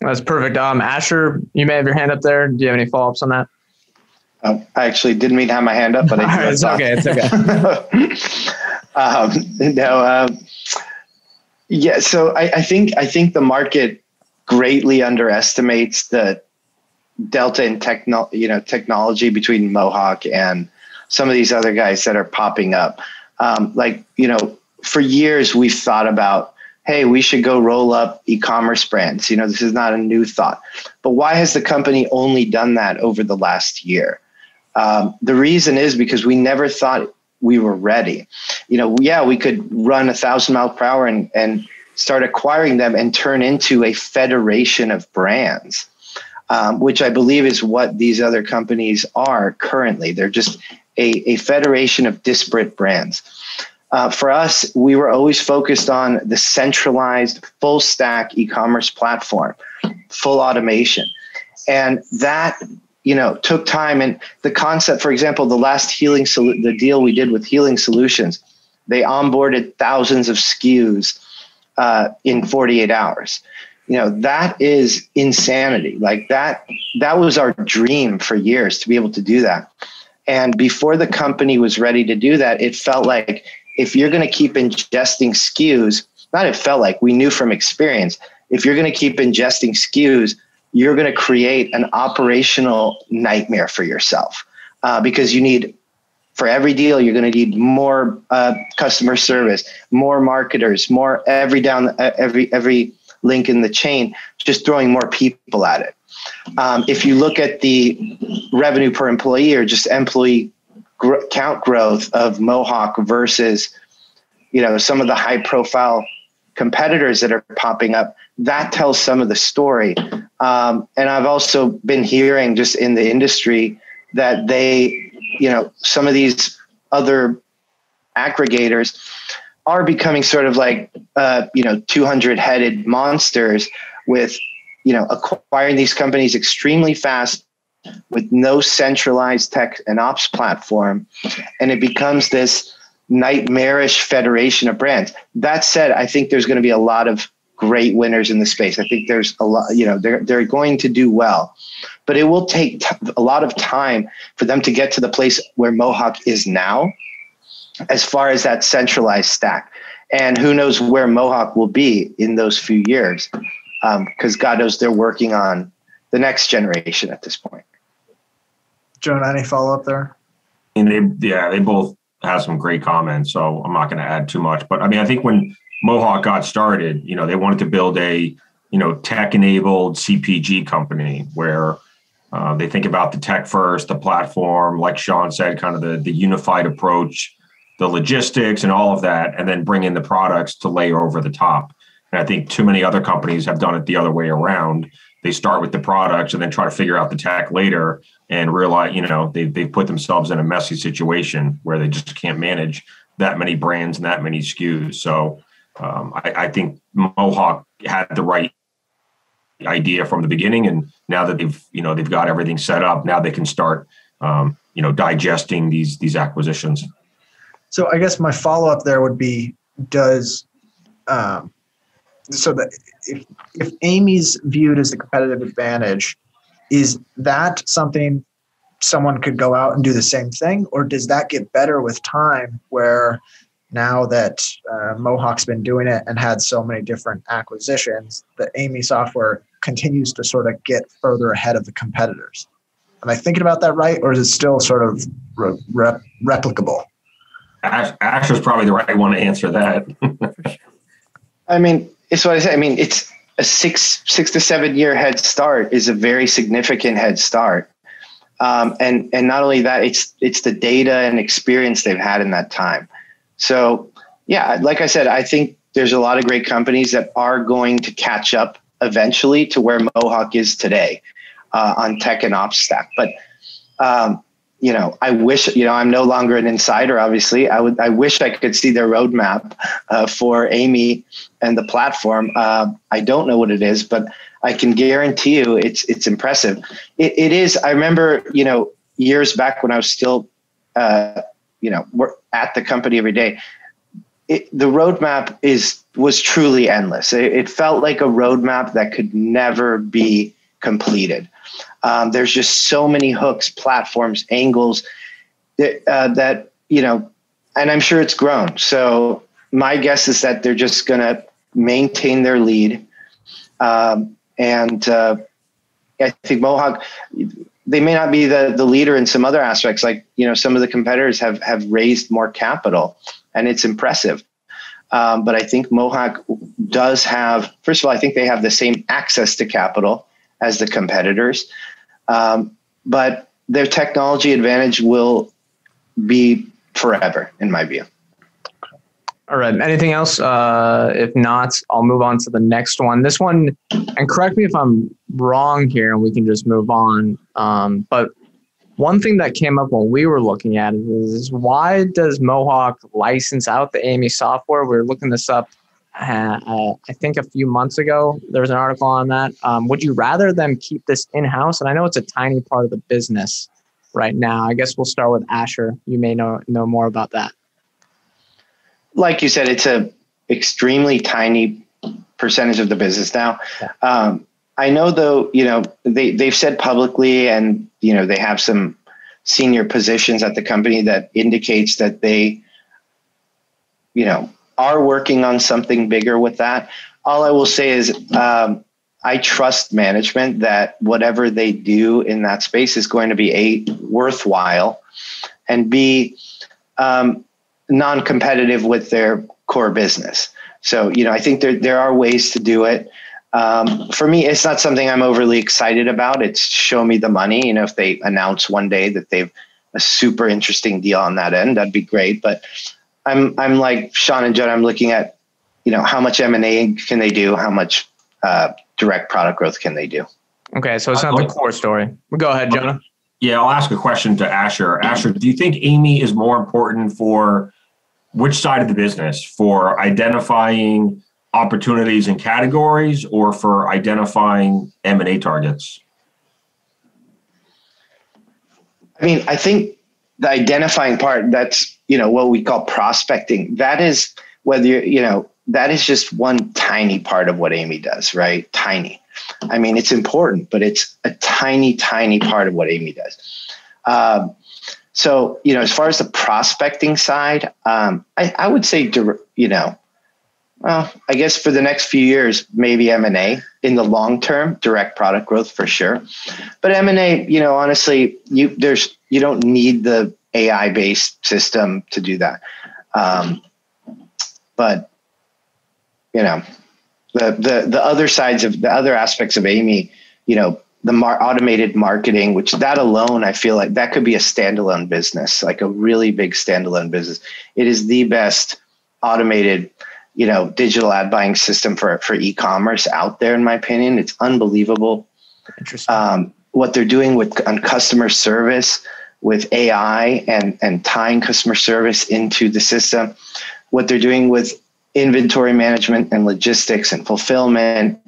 That's perfect. Um, Asher, you may have your hand up there. Do you have any follow ups on that? Um, I actually didn't mean to have my hand up, but I did. it's okay. It's okay. um, no, uh, yeah. So I, I think I think the market greatly underestimates the delta in techno, you know, technology between Mohawk and some of these other guys that are popping up. Um, like, you know, for years we've thought about, hey, we should go roll up e-commerce brands. You know, this is not a new thought. But why has the company only done that over the last year? Um, the reason is because we never thought we were ready. You know, yeah, we could run a thousand miles per hour and, and start acquiring them and turn into a federation of brands um, which I believe is what these other companies are currently. They're just a, a federation of disparate brands. Uh, for us, we were always focused on the centralized full stack e-commerce platform, full automation. And that, you know, took time. And the concept, for example, the last healing, solu- the deal we did with Healing Solutions, they onboarded thousands of SKUs uh, in 48 hours you know that is insanity like that that was our dream for years to be able to do that and before the company was ready to do that it felt like if you're going to keep ingesting SKUs not it felt like we knew from experience if you're going to keep ingesting SKUs you're going to create an operational nightmare for yourself uh, because you need for every deal you're going to need more uh, customer service more marketers more every down uh, every every link in the chain, just throwing more people at it. Um, if you look at the revenue per employee or just employee gr- count growth of Mohawk versus, you know, some of the high profile competitors that are popping up, that tells some of the story. Um, and I've also been hearing just in the industry that they, you know, some of these other aggregators are becoming sort of like uh, you know 200 headed monsters with you know, acquiring these companies extremely fast with no centralized tech and ops platform, and it becomes this nightmarish federation of brands. That said, I think there's going to be a lot of great winners in the space. I think there's a lot, you know, they're they're going to do well, but it will take t- a lot of time for them to get to the place where Mohawk is now, as far as that centralized stack. And who knows where Mohawk will be in those few years, because um, God knows they're working on the next generation at this point. Jonah, any follow up there? And they, yeah, they both have some great comments, so I'm not going to add too much. But I mean, I think when Mohawk got started, you know, they wanted to build a, you know, tech-enabled CPG company where uh, they think about the tech first, the platform, like Sean said, kind of the the unified approach, the logistics, and all of that, and then bring in the products to layer over the top. And I think too many other companies have done it the other way around. They start with the products and then try to figure out the tech later and realize, you know, they they've put themselves in a messy situation where they just can't manage that many brands and that many SKUs. So um, I, I, think Mohawk had the right idea from the beginning, and now that they've you know they've got everything set up, now they can start um, you know digesting these these acquisitions. So I guess my follow up there would be: Does um, so that if if AIMEE's viewed as the competitive advantage, is that something someone could go out and do the same thing, or does that get better with time where now that uh, Mohawk's been doing it and had so many different acquisitions, the AIMEE software continues to sort of get further ahead of the competitors. Am I thinking about that right, or is it still sort of re- re- replicable? Ash, Asher's probably the right one to answer that. I mean, it's what I say. I mean, it's a six six to seven year head start is a very significant head start. Um, and and not only that, it's it's the data and experience they've had in that time. So, yeah, like I said, I think there's a lot of great companies that are going to catch up eventually to where Mohawk is today uh, on tech and ops stack. But um, you know, I wish you know I'm no longer an insider. Obviously, I would I wish I could see their roadmap uh, for AIMEE and the platform. Uh, I don't know what it is, but I can guarantee you it's it's impressive. it, it is. I remember you know years back when I was still uh, you know we're at the company every day it, the roadmap is was truly endless it, it, felt like a roadmap that could never be completed um, there's just so many hooks platforms angles that, uh, that you know and i'm sure it's grown so my guess is that they're just going to maintain their lead um, and uh, i think mohawk they may not be the, the leader in some other aspects. Like, you know, some of the competitors have, have raised more capital and it's impressive. Um, but I think Mohawk does have, first of all, I think they have the same access to capital as the competitors. Um, but their technology advantage will be forever, in my view. All right. Anything else? Uh, if not, I'll move on to the next one. This one, and correct me if I'm wrong here, and we can just move on. Um, but one thing that came up when we were looking at it is why does Mohawk license out the AIMEE software? We are looking this up, uh, uh, I think a few months ago. There was an article on that. Um, would you rather them keep this in house? And I know it's a tiny part of the business right now. I guess we'll start with Asher. You may know know more about that like you said, it's a extremely tiny percentage of the business now. Yeah. Um, I know though, you know, they, they've said publicly and, you know, they have some senior positions at the company that indicates that they, you know, are working on something bigger with that. All I will say is, um, I trust management that whatever they do in that space is going to be a worthwhile and be um, non-competitive with their core business. So, you know, I think there there are ways to do it. Um, for me, it's not something I'm overly excited about. It's show me the money. You know, if they announce one day that they've a super interesting deal on that end, that'd be great. But I'm I'm like Sean and Judd. I'm looking at, you know, how much M and A can they do? How much uh, direct product growth can they do? Okay, so it's not the core story. Go ahead, Jonah. Yeah, I'll ask a question to Asher. Asher, do you think AIMEE is more important for which side of the business for identifying opportunities and categories or for identifying M&A targets? I mean, I think the identifying part that's, you know, what we call prospecting. That is whether you you know, that is just one tiny part of what AIMEE does, right? Tiny. I mean, it's important, but it's a tiny, tiny part of what AIMEE does. Um, so, you know, as far as the prospecting side, um, I, I would say, you know, well, I guess for the next few years, maybe M and A. In the long term, direct product growth for sure. But M and A, you know, honestly, you there's you don't need the AI based system to do that. Um, but you know, the the the other sides of the other aspects of AIMEE, you know, the mar- automated marketing, which that alone, I feel like that could be a standalone business, like a really big standalone business. It is the best automated, you know, digital ad buying system for for e-commerce out there, in my opinion. It's unbelievable. Interesting. Um, what they're doing with on customer service with AI and and tying customer service into the system, what they're doing with inventory management and logistics and fulfillment.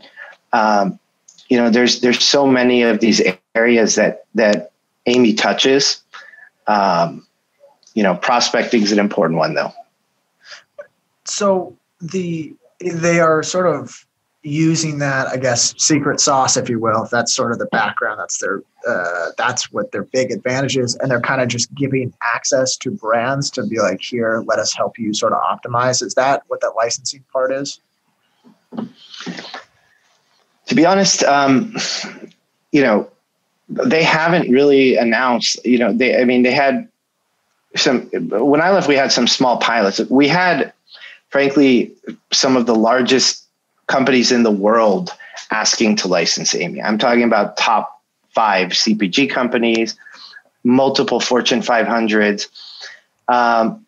Um, you know, there's there's so many of these areas that that AIMEE touches. Um, you know, prospecting is an important one, though. So the they are sort of using that, I guess, secret sauce, if you will. If that's sort of the background, that's their uh, that's what their big advantage is, and they're kind of just giving access to brands to be like, here, let us help you sort of optimize. Is that what that licensing part is? To be honest, um, you know, they haven't really announced. You know, they I mean, they had some when I left. We had some small pilots. We had, frankly, some of the largest companies in the world asking to license AIMEE. I'm talking about top five CPG companies, multiple Fortune 500s. Um,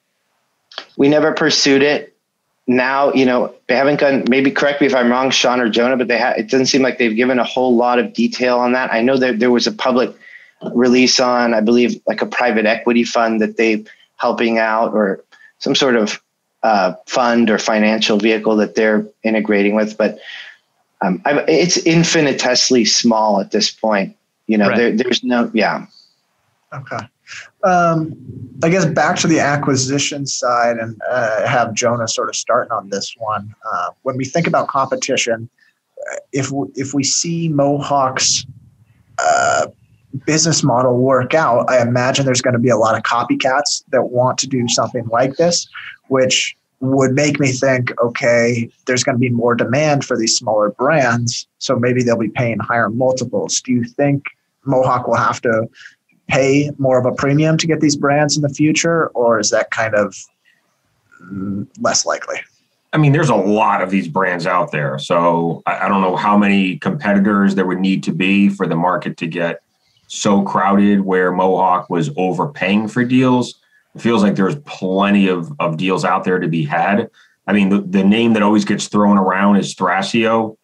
we never pursued it. Now, you know, they haven't gone, maybe correct me if I'm wrong, Sean or Jonah, but they ha- it doesn't seem like they've given a whole lot of detail on that. I know that there was a public release on, I believe, like a private equity fund that they helping out or some sort of uh, fund or financial vehicle that they're integrating with. But um, it's infinitesimally small at this point. You know, right. there, there's no, yeah. Okay. Um, I guess back to the acquisition side and uh, have Jonah sort of starting on this one. Uh, when we think about competition, uh, if if we see Mohawk's uh, business model work out, I imagine there's going to be a lot of copycats that want to do something like this, which would make me think, okay, there's going to be more demand for these smaller brands, so maybe they'll be paying higher multiples. Do you think Mohawk will have to pay more of a premium to get these brands in the future, or is that kind of mm, less likely? I mean, there's a lot of these brands out there. So I, don't know how many competitors there would need to be for the market to get so crowded where Mohawk was overpaying for deals. It feels like there's plenty of, of deals out there to be had. I mean, the, the name that always gets thrown around is Thrasio.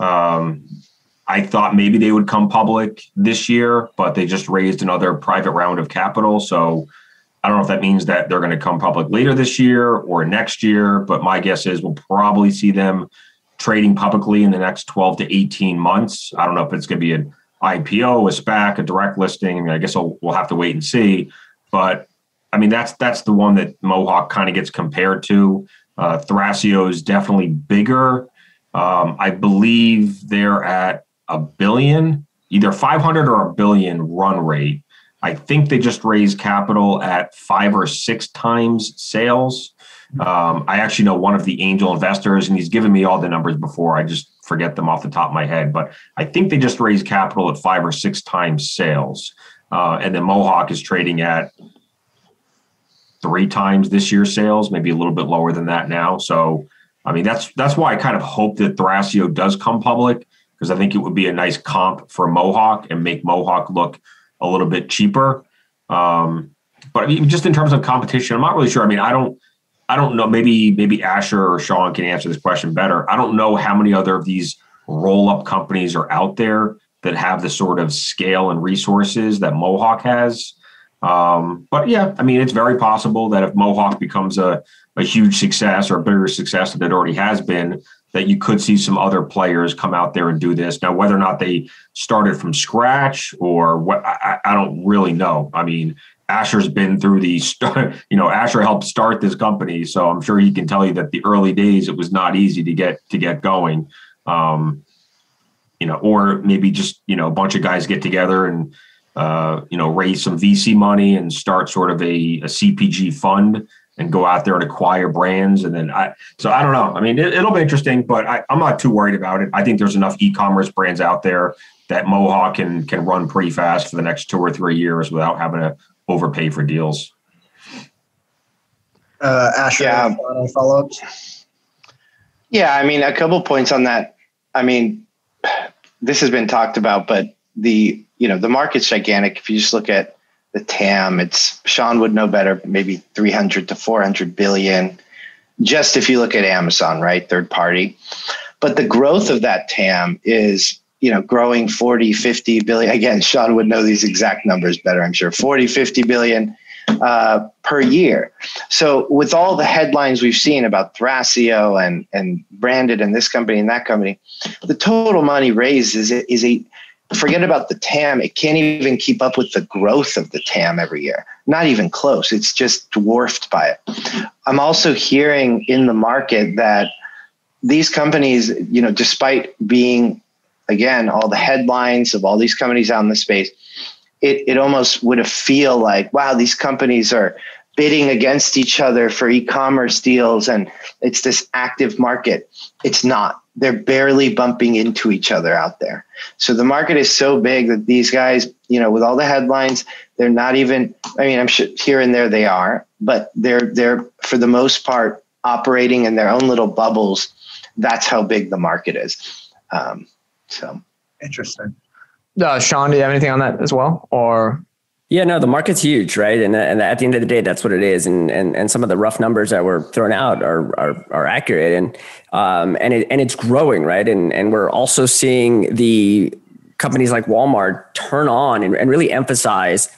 Um, I thought maybe they would come public this year, but they just raised another private round of capital. So I don't know if that means that they're going to come public later this year or next year, but my guess is we'll probably see them trading publicly in the next 12 to 18 months. I don't know if it's going to be an IPO, a SPAC, a direct listing. I, mean, I guess I'll, we'll have to wait and see. But I mean, that's that's the one that Mohawk kind of gets compared to. Uh, Thrasio is definitely bigger. Um, I believe they're at a billion, either 500 or a billion run rate. I think they just raised capital at five or six times sales. Um, I actually know one of the angel investors, and he's given me all the numbers before. I just forget them off the top of my head, but I think they just raised capital at five or six times sales. Uh, and then Mohawk is trading at three times this year's sales, maybe a little bit lower than that now. So, I mean, that's that's why I kind of hope that Thrasio does come public because I think it would be a nice comp for Mohawk and make Mohawk look a little bit cheaper. Um, but I mean, just in terms of competition, I'm not really sure. I mean, I don't, I don't know. Maybe maybe Asher or Sean can answer this question better. I don't know how many other of these roll-up companies are out there that have the sort of scale and resources that Mohawk has. Um, but yeah, I mean, it's very possible that if Mohawk becomes a, a huge success or a bigger success than it already has been, that you could see some other players come out there and do this. Now, whether or not they started from scratch or what, I, I don't really know. I mean, Asher's been through the start, you know, Asher helped start this company, so I'm sure he can tell you that the early days it was not easy to get to get going. Um, you know, or maybe just you know a bunch of guys get together and uh, you know raise some VC money and start sort of a, a CPG fund and go out there and acquire brands. And then I, so I don't know. I mean, it, will be interesting, but I, I'm not too worried about it. I think there's enough e-commerce brands out there that Mohawk can can run pretty fast for the next two or three years without having to overpay for deals. Uh, Asher, yeah. follow-ups? Yeah, I mean, a couple points on that. I mean, this has been talked about, but the you know the market's gigantic. If you just look at the TAM, it's Sean would know better, maybe 300 to 400 billion. Just if you look at Amazon, right, third party, but the growth of that TAM is you know growing 40 50 billion again sean would know these exact numbers better i'm sure 40 50 billion uh, per year so with all the headlines we've seen about thrasio and and branded and this company and that company the total money raised is, is a forget about the tam it can't even keep up with the growth of the tam every year not even close it's just dwarfed by it i'm also hearing in the market that these companies you know despite being again, all the headlines of all these companies out in the space, it, it almost would have feel like, wow, these companies are bidding against each other for e-commerce deals and it's this active market. It's not. They're barely bumping into each other out there. So the market is so big that these guys, you know, with all the headlines, they're not even I mean, I'm sure here and there they are, but they're they're for the most part operating in their own little bubbles. That's how big the market is. Um, so interesting. Uh, Sean, do you have anything on that as well, or? Yeah, no, the market's huge, right? And, and at the end of the day, that's what it is. And and, and some of the rough numbers that were thrown out are are, are accurate, and um and it and it's growing, right? And and we're also seeing the companies like Walmart turn on and, and really emphasize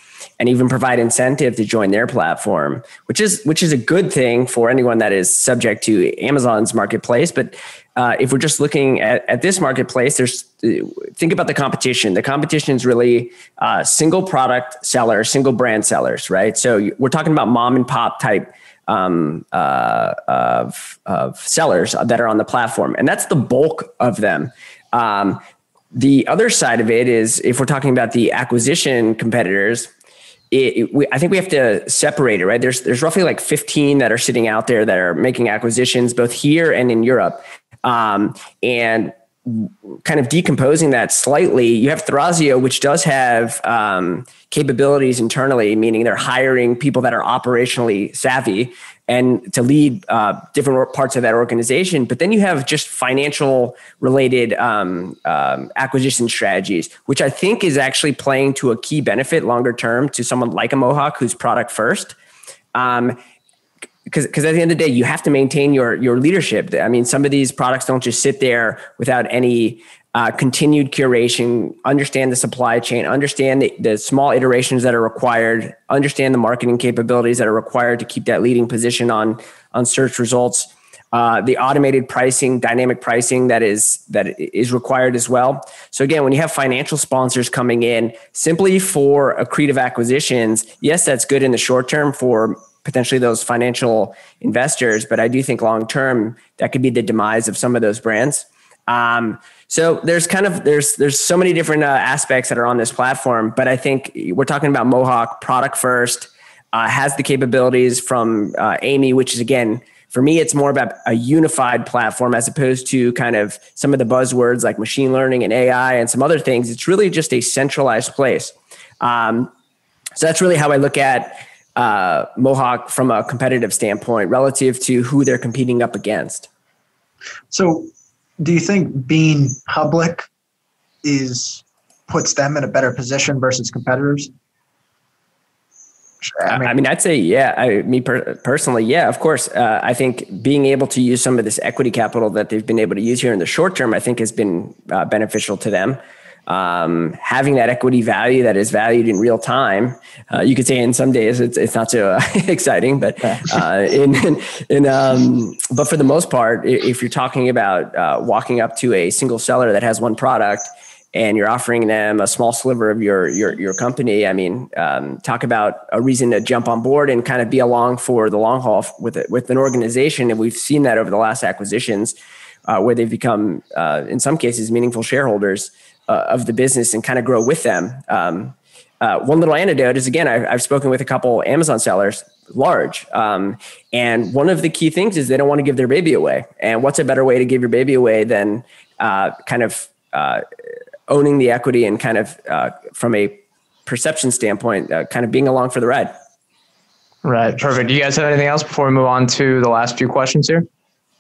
and even provide incentive to join their platform, which is which is a good thing for anyone that is subject to Amazon's marketplace. But uh, if we're just looking at, at this marketplace, there's think about the competition. The competition is really uh, single product sellers, single brand sellers, right? So we're talking about mom and pop type um, uh, of, of sellers that are on the platform, and that's the bulk of them. Um, the other side of it is if we're talking about the acquisition competitors, it, it, we, I think we have to separate it, right? There's there's roughly like 15 that are sitting out there that are making acquisitions both here and in Europe, um, and kind of decomposing that slightly, you have Thrasio, which does have um, capabilities internally, meaning they're hiring people that are operationally savvy and to lead uh, different parts of that organization. But then you have just financial related um, um, acquisition strategies, which I think is actually playing to a key benefit longer term to someone like a Mohawk who's product first. Um, because because at the end of the day, you have to maintain your your leadership. I mean, some of these products don't just sit there without any uh, continued curation. Understand the supply chain. Understand the, the small iterations that are required. Understand the marketing capabilities that are required to keep that leading position on on search results. Uh, the automated pricing, dynamic pricing that is that is required as well. So again, when you have financial sponsors coming in simply for accretive acquisitions, yes, that's good in the short term for potentially those financial investors, but I do think long term that could be the demise of some of those brands. Um, so there's kind of there's there's so many different uh, aspects that are on this platform, but I think we're talking about Mohawk product first, uh, has the capabilities from uh, AIMEE, which is again for me it's more about a unified platform as opposed to kind of some of the buzzwords like machine learning and AI and some other things. It's really just a centralized place. Um, so that's really how I look at uh, Mohawk from a competitive standpoint relative to who they're competing up against. So, do you think being public is puts them in a better position versus competitors? I mean, I mean, I'd say, yeah. I, me per- personally, yeah. Of course, uh, I think being able to use some of this equity capital that they've been able to use here in the short term, I think, has been uh, beneficial to them. Um, having that equity value that is valued in real time. Uh, you could say in some days it's, it's not so uh, exciting, but uh, in, in, in um, but for the most part, if you're talking about uh, walking up to a single seller that has one product and you're offering them a small sliver of your your your company, I mean, um, talk about a reason to jump on board and kind of be along for the long haul with it, with an organization, and we've seen that over the last acquisitions. Uh, where they've become, uh, in some cases, meaningful shareholders uh, of the business and kind of grow with them. Um, uh, one little anecdote is again, I, have spoken with a couple Amazon sellers, large, um, and one of the key things is they don't want to give their baby away. And what's a better way to give your baby away than uh, kind of uh, owning the equity and kind of uh, from a perception standpoint, uh, kind of being along for the ride. Right. Perfect. Do you guys have anything else before we move on to the last few questions here?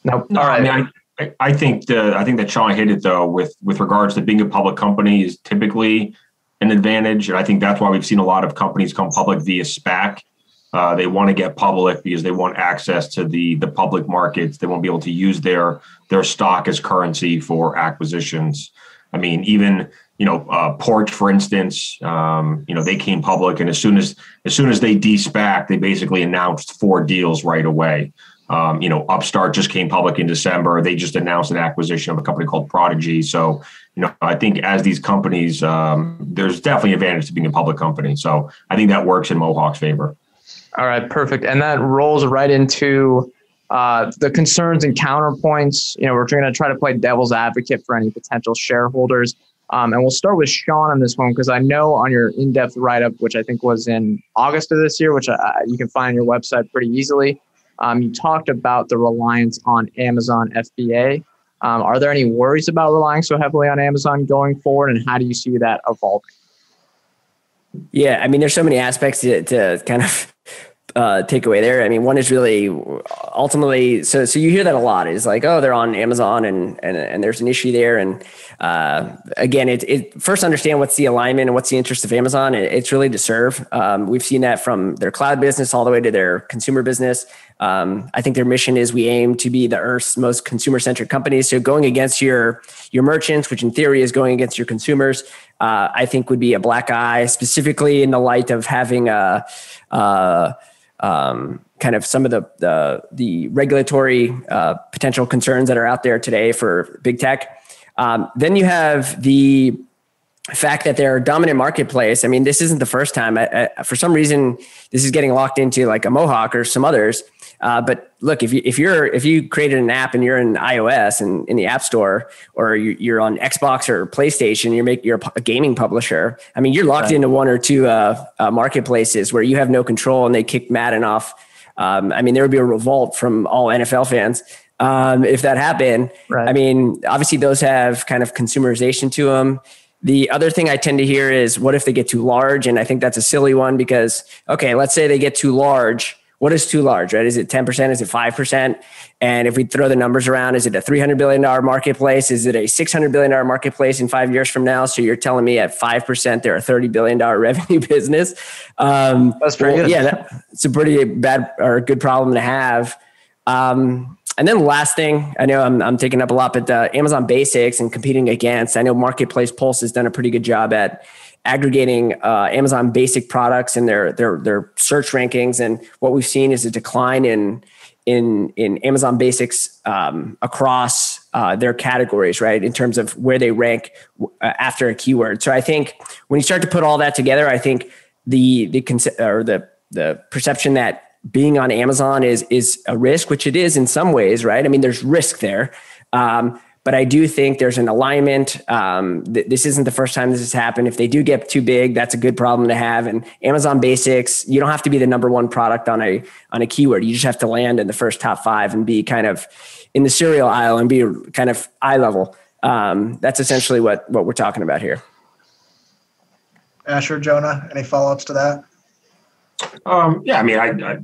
Nope. No, All right. I mean, I, think the I think that Sean hit it though with with regards to being a public company is typically an advantage. And I think that's why we've seen a lot of companies come public via SPAC. Uh, they want to get public because they want access to the the public markets. They won't be able to use their their stock as currency for acquisitions. I mean, even you know, uh, Porch, for instance, um, you know, they came public, and as soon as as soon as they de-SPAC, they basically announced four deals right away. Um, you know, Upstart just came public in December. They just announced an acquisition of a company called Prodigy. So, you know, I think as these companies, um, there's definitely advantage to being a public company. So I think that works in Mohawk's favor. All right, perfect. And that rolls right into uh, the concerns and counterpoints. You know, we're going to try to play devil's advocate for any potential shareholders. Um, and we'll start with Sean on this one because I know on your in-depth write-up, which I think was in August of this year, which you can find on your website pretty easily. Um, you talked about the reliance on Amazon FBA. Um, are there any worries about relying so heavily on Amazon going forward, and how do you see that evolving? Yeah, I mean, there's so many aspects to, to kind of uh, takeaway there. I mean, one is really ultimately so. So you hear that a lot is like, oh, they're on Amazon, and and and there's an issue there. And uh, again, it, it first understand what's the alignment and what's the interest of Amazon. It, it's really to serve. Um, we've seen that from their cloud business all the way to their consumer business. Um, I think their mission is we aim to be the Earth's most consumer centric company. So going against your your merchants, which in theory is going against your consumers, uh, I think would be a black eye, specifically in the light of having a. Uh, um, kind of some of the the, the regulatory uh, potential concerns that are out there today for big tech. Um, then you have the fact that they're a dominant marketplace. I mean, this isn't the first time. I, I, for some reason, this is getting locked into like a Mohawk or some others. Uh, but look, if you if you're if you created an app and you're in iOS and in the App Store, or you're on Xbox or PlayStation, you're make you're a gaming publisher. I mean, you're locked right. into one or two uh, uh, marketplaces where you have no control, and they kick Madden off. Um, I mean, there would be a revolt from all NFL fans um, if that happened. Right. I mean, obviously those have kind of consumerization to them. The other thing I tend to hear is, what if they get too large? And I think that's a silly one because, okay, let's say they get too large what is too large, right? Is it 10%? Is it 5%? And if we throw the numbers around, is it a $300 billion marketplace? Is it a $600 billion marketplace in five years from now? So you're telling me at 5%, they're a $30 billion revenue business. Um, That's pretty well, good. Yeah, it's a pretty bad or good problem to have. Um, and then the last thing, I know I'm, I'm taking up a lot, but uh, Amazon Basics and competing against, I know Marketplace Pulse has done a pretty good job at aggregating uh, Amazon basic products and their their their search rankings. And what we've seen is a decline in in in Amazon basics um, across uh, their categories, right? In terms of where they rank uh, after a keyword. So I think when you start to put all that together, I think the the or the the perception that being on Amazon is is a risk, which it is in some ways, right? I mean, there's risk there. Um, but I do think there's an alignment. Um, th- this isn't the first time this has happened. If they do get too big, that's a good problem to have. And Amazon Basics, you don't have to be the number one product on a on a keyword. You just have to land in the first top five and be kind of in the cereal aisle and be kind of eye level. Um, that's essentially what what we're talking about here. Asher, Jonah, any follow ups to that? Um, yeah, I mean, I, I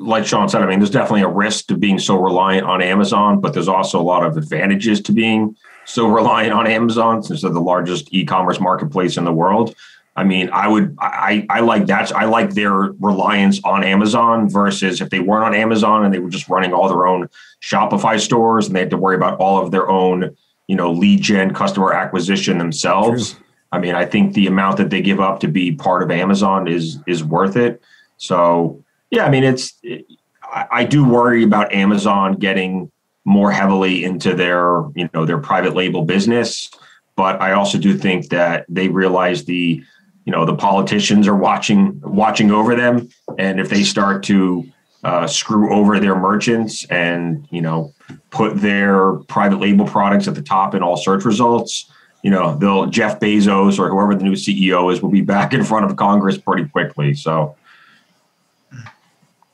like Sean said, I mean, there's definitely a risk to being so reliant on Amazon, but there's also a lot of advantages to being so reliant on Amazon since they're the largest e-commerce marketplace in the world. I mean, I would, I, I like that. I like their reliance on Amazon versus if they weren't on Amazon and they were just running all their own Shopify stores and they had to worry about all of their own, you know, lead gen customer acquisition themselves. I mean, I think the amount that they give up to be part of Amazon is is worth it. So yeah, I mean, it's it, I, I do worry about Amazon getting more heavily into their you know their private label business, but I also do think that they realize the you know the politicians are watching watching over them, and if they start to uh, screw over their merchants and you know put their private label products at the top in all search results you know they'll jeff bezos or whoever the new ceo is will be back in front of congress pretty quickly. So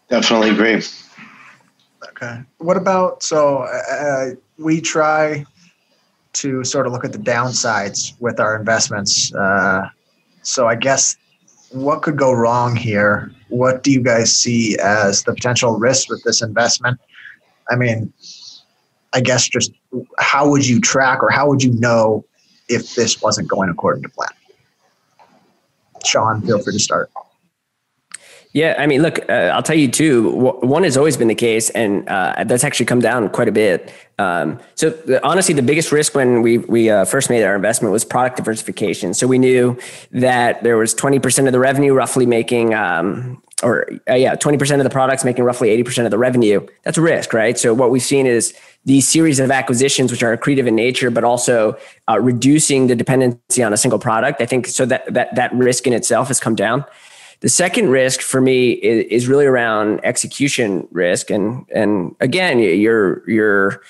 Definitely agree. Okay. What about so uh, we try to sort of look at the downsides with our investments. Uh, so I guess what could go wrong here? What do you guys see as the potential risk with this investment? I mean, I guess just how would you track or how would you know if this wasn't going according to plan? Sean, feel free to start. Yeah, I mean, look, uh, I'll tell you too. One has always been the case, and uh, that's actually come down quite a bit. Um, so, the, honestly, the biggest risk when we we uh, first made our investment was product diversification. So we knew that there was twenty percent of the revenue roughly making, um, or uh, yeah, twenty percent of the products making roughly eighty percent of the revenue. That's a risk, right? So what we've seen is these series of acquisitions, which are accretive in nature, but also uh, reducing the dependency on a single product. I think so that that that risk in itself has come down. The second risk for me is, is really around execution risk, and and again, you're you're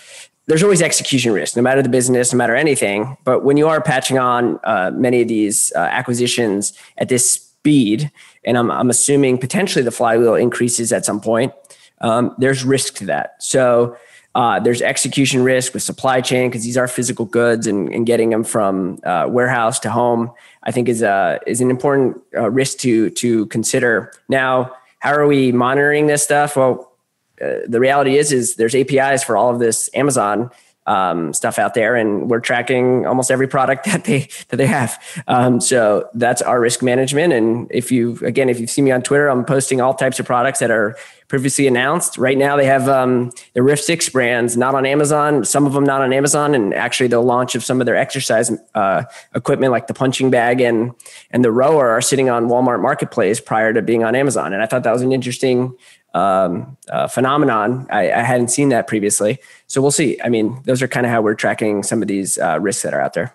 there's always execution risk, no matter the business, no matter anything. But when you are patching on uh, many of these uh, acquisitions at this speed, and I'm, I'm assuming potentially the flywheel increases at some point, um, there's risk to that. So uh, there's execution risk with supply chain because these are physical goods and, and getting them from uh, warehouse to home. I think is a is an important uh, risk to to consider. Now, how are we monitoring this stuff? Well, uh, the reality is is there's APIs for all of this Amazon um, stuff out there, and we're tracking almost every product that they that they have. Um, so that's our risk management. And if you again, if you've seen me on Twitter, I'm posting all types of products that are previously announced. Right now, they have um, the RIF6 brands not on Amazon. Some of them not on Amazon, and actually the launch of some of their exercise uh, equipment, like the punching bag and and the rower, are sitting on Walmart Marketplace prior to being on Amazon. And I thought that was an interesting um, uh, phenomenon. I, I, hadn't seen that previously. So we'll see. I mean, those are kind of how we're tracking some of these uh, risks that are out there.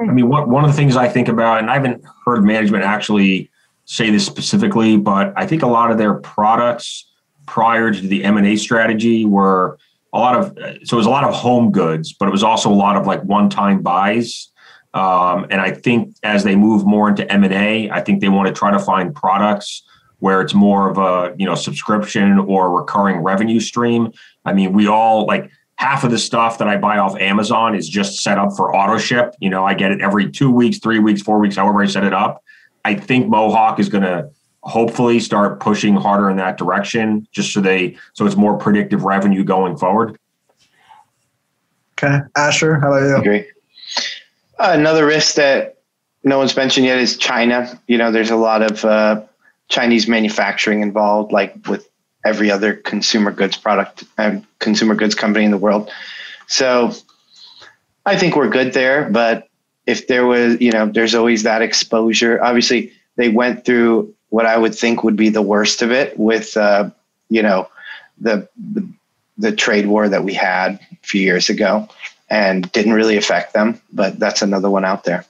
I mean, one of the things I think about, and I haven't heard management actually say this specifically, but I think a lot of their products prior to the M&A strategy were a lot of, so it was a lot of home goods, but it was also a lot of like one-time buys. Um, and I think as they move more into M&A, I think they want to try to find products where it's more of a you know subscription or recurring revenue stream. I mean, we all like half of the stuff that I buy off Amazon is just set up for auto ship. You know, I get it every two weeks, three weeks, four weeks, however I set it up. I think Mohawk is going to hopefully start pushing harder in that direction, just so they so it's more predictive revenue going forward. Okay, Asher, how about you? Agree. Uh, another risk that no one's mentioned yet is China. You know, there's a lot of uh, Chinese manufacturing involved, like with every other consumer goods product and consumer goods company in the world. So I think we're good there. But if there was, you know, there's always that exposure. Obviously, they went through what I would think would be the worst of it with, uh, you know, the, the the trade war that we had a few years ago, and didn't really affect them. But that's another one out there.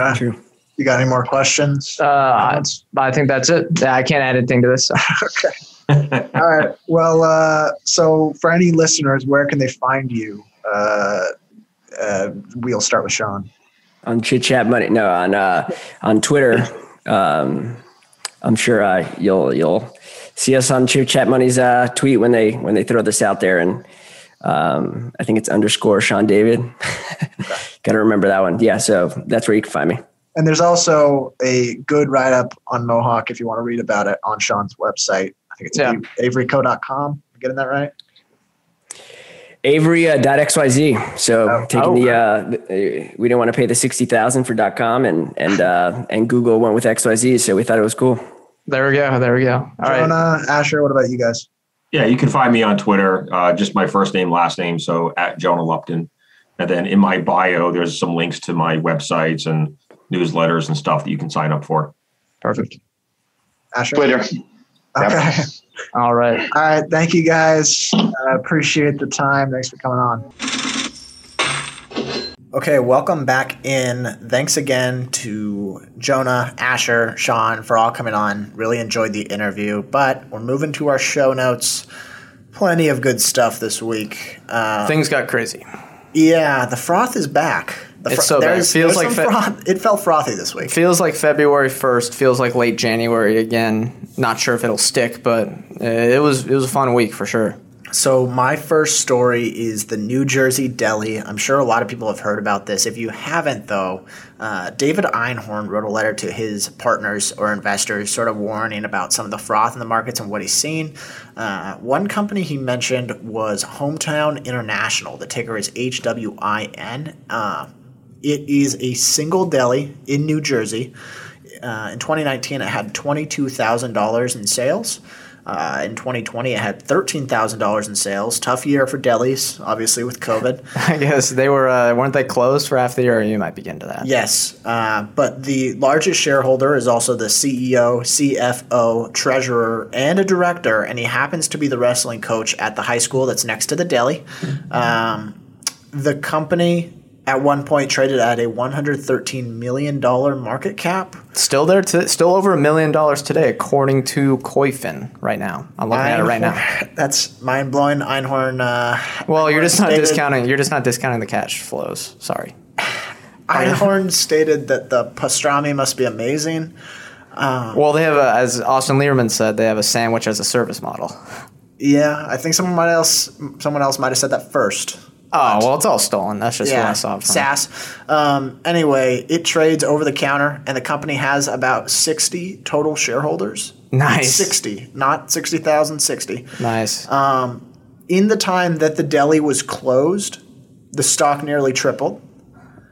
Okay. True. You got any more questions? Uh, I think that's it. I can't add anything to this. okay. All right. Well, uh, so for any listeners, where can they find you? Uh, uh, we'll start with Sean. On Chit Chat Money. No, on uh, on Twitter. Um, I'm sure uh, you'll you'll see us on Chit Chat Money's uh, tweet when they when they throw this out there, and um, I think it's underscore Sean David. Got to remember that one. Yeah, so that's where you can find me. And there's also a good write up on Mohawk if you want to read about it on Sean's website. I think it's yeah. avoryco.com. Am I getting that right? Avory.xyz. Uh, so oh, taking oh. the, uh, we didn't want to pay the 60,000 for .com and, and, uh, and Google went with XYZ. So we thought it was cool. There we go. There we go. All Jonah, right. Asher, what about you guys? Yeah, you can find me on Twitter. Uh, just my first name, last name. So at Jonah Lupton. And then in my bio, there's some links to my websites and newsletters and stuff that you can sign up for. Perfect. Asher? Twitter. Okay. All right. All right. Thank you guys. I appreciate the time. Thanks for coming on. Okay, welcome back in. Thanks again to Jonah, Asher, Sean for all coming on. Really enjoyed the interview, but we're moving to our show notes. Plenty of good stuff this week. Uh, Things got crazy. yeah, the froth is back. The It's so bad. there's- Feels like fe- froth. It felt frothy this week. Feels like February first. Feels like late January again. Not sure if it'll stick, but uh, it was it was a fun week for sure. So my first story is the New Jersey Deli. I'm sure a lot of people have heard about this. If you haven't, though, uh, David Einhorn wrote a letter to his partners or investors, sort of warning about some of the froth in the markets and what he's seen. Uh, one company he mentioned was Hometown International. The ticker is HWIN. Uh, it is a single deli in New Jersey. Uh, in 2019, it had $22,000 in sales. Uh, in 2020, it had $13,000 in sales. Tough year for delis, obviously, with COVID. I guess they were uh, weren't they closed for half the year? Or you might be getting to that. Yes, uh, but the largest shareholder is also the CEO, CFO, treasurer, and a director, and he happens to be the wrestling coach at the high school that's next to the deli. Um, the company at one point traded at a $113 million market cap. Still there, to, still over a million dollars today, according to Koyfin. Right now, I'm looking at it right now. That's mind blowing. Einhorn. Uh, Well, you're just not stated- discounting. You're just not discounting the cash flows. Sorry. Einhorn stated that the pastrami must be amazing. Well, they have a, as Austin Lieberman said, they have a sandwich as a service model. Yeah, I think someone else someone else might have said that first. Oh well, it's all stolen. That's just what I saw. From. SaaS. Um, anyway, it trades over the counter, and the company has about sixty total shareholders. Nice. sixty, not sixty thousand, sixty. Nice. In the time that the deli was closed, the stock nearly tripled.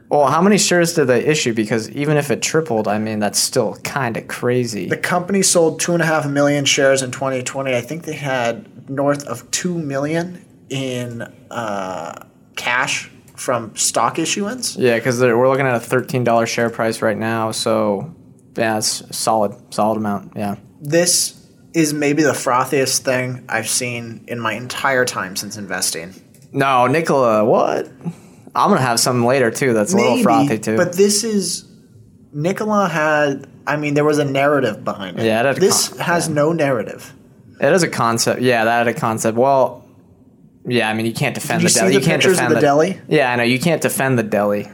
well, how many shares did they issue? Because even if it tripled, I mean that's still kind of crazy. The company sold two and a half million shares in 2020. I think they had north of two million in uh, cash from stock issuance. Yeah, because we're looking at a thirteen dollar share price right now. So yeah, it's a solid, solid amount. Yeah. This is maybe the frothiest thing I've seen in my entire time since investing. No, Nikola, what? I'm gonna have some later too. That's a little frothy too. But this is Nikola had. I mean, there was a narrative behind it. Yeah, it had a this con- has no narrative. it is a concept. Yeah, that had a concept. Well, yeah. I mean, you can't defend Did the deli. You the can't defend the deli? Yeah, I know. You can't defend the deli.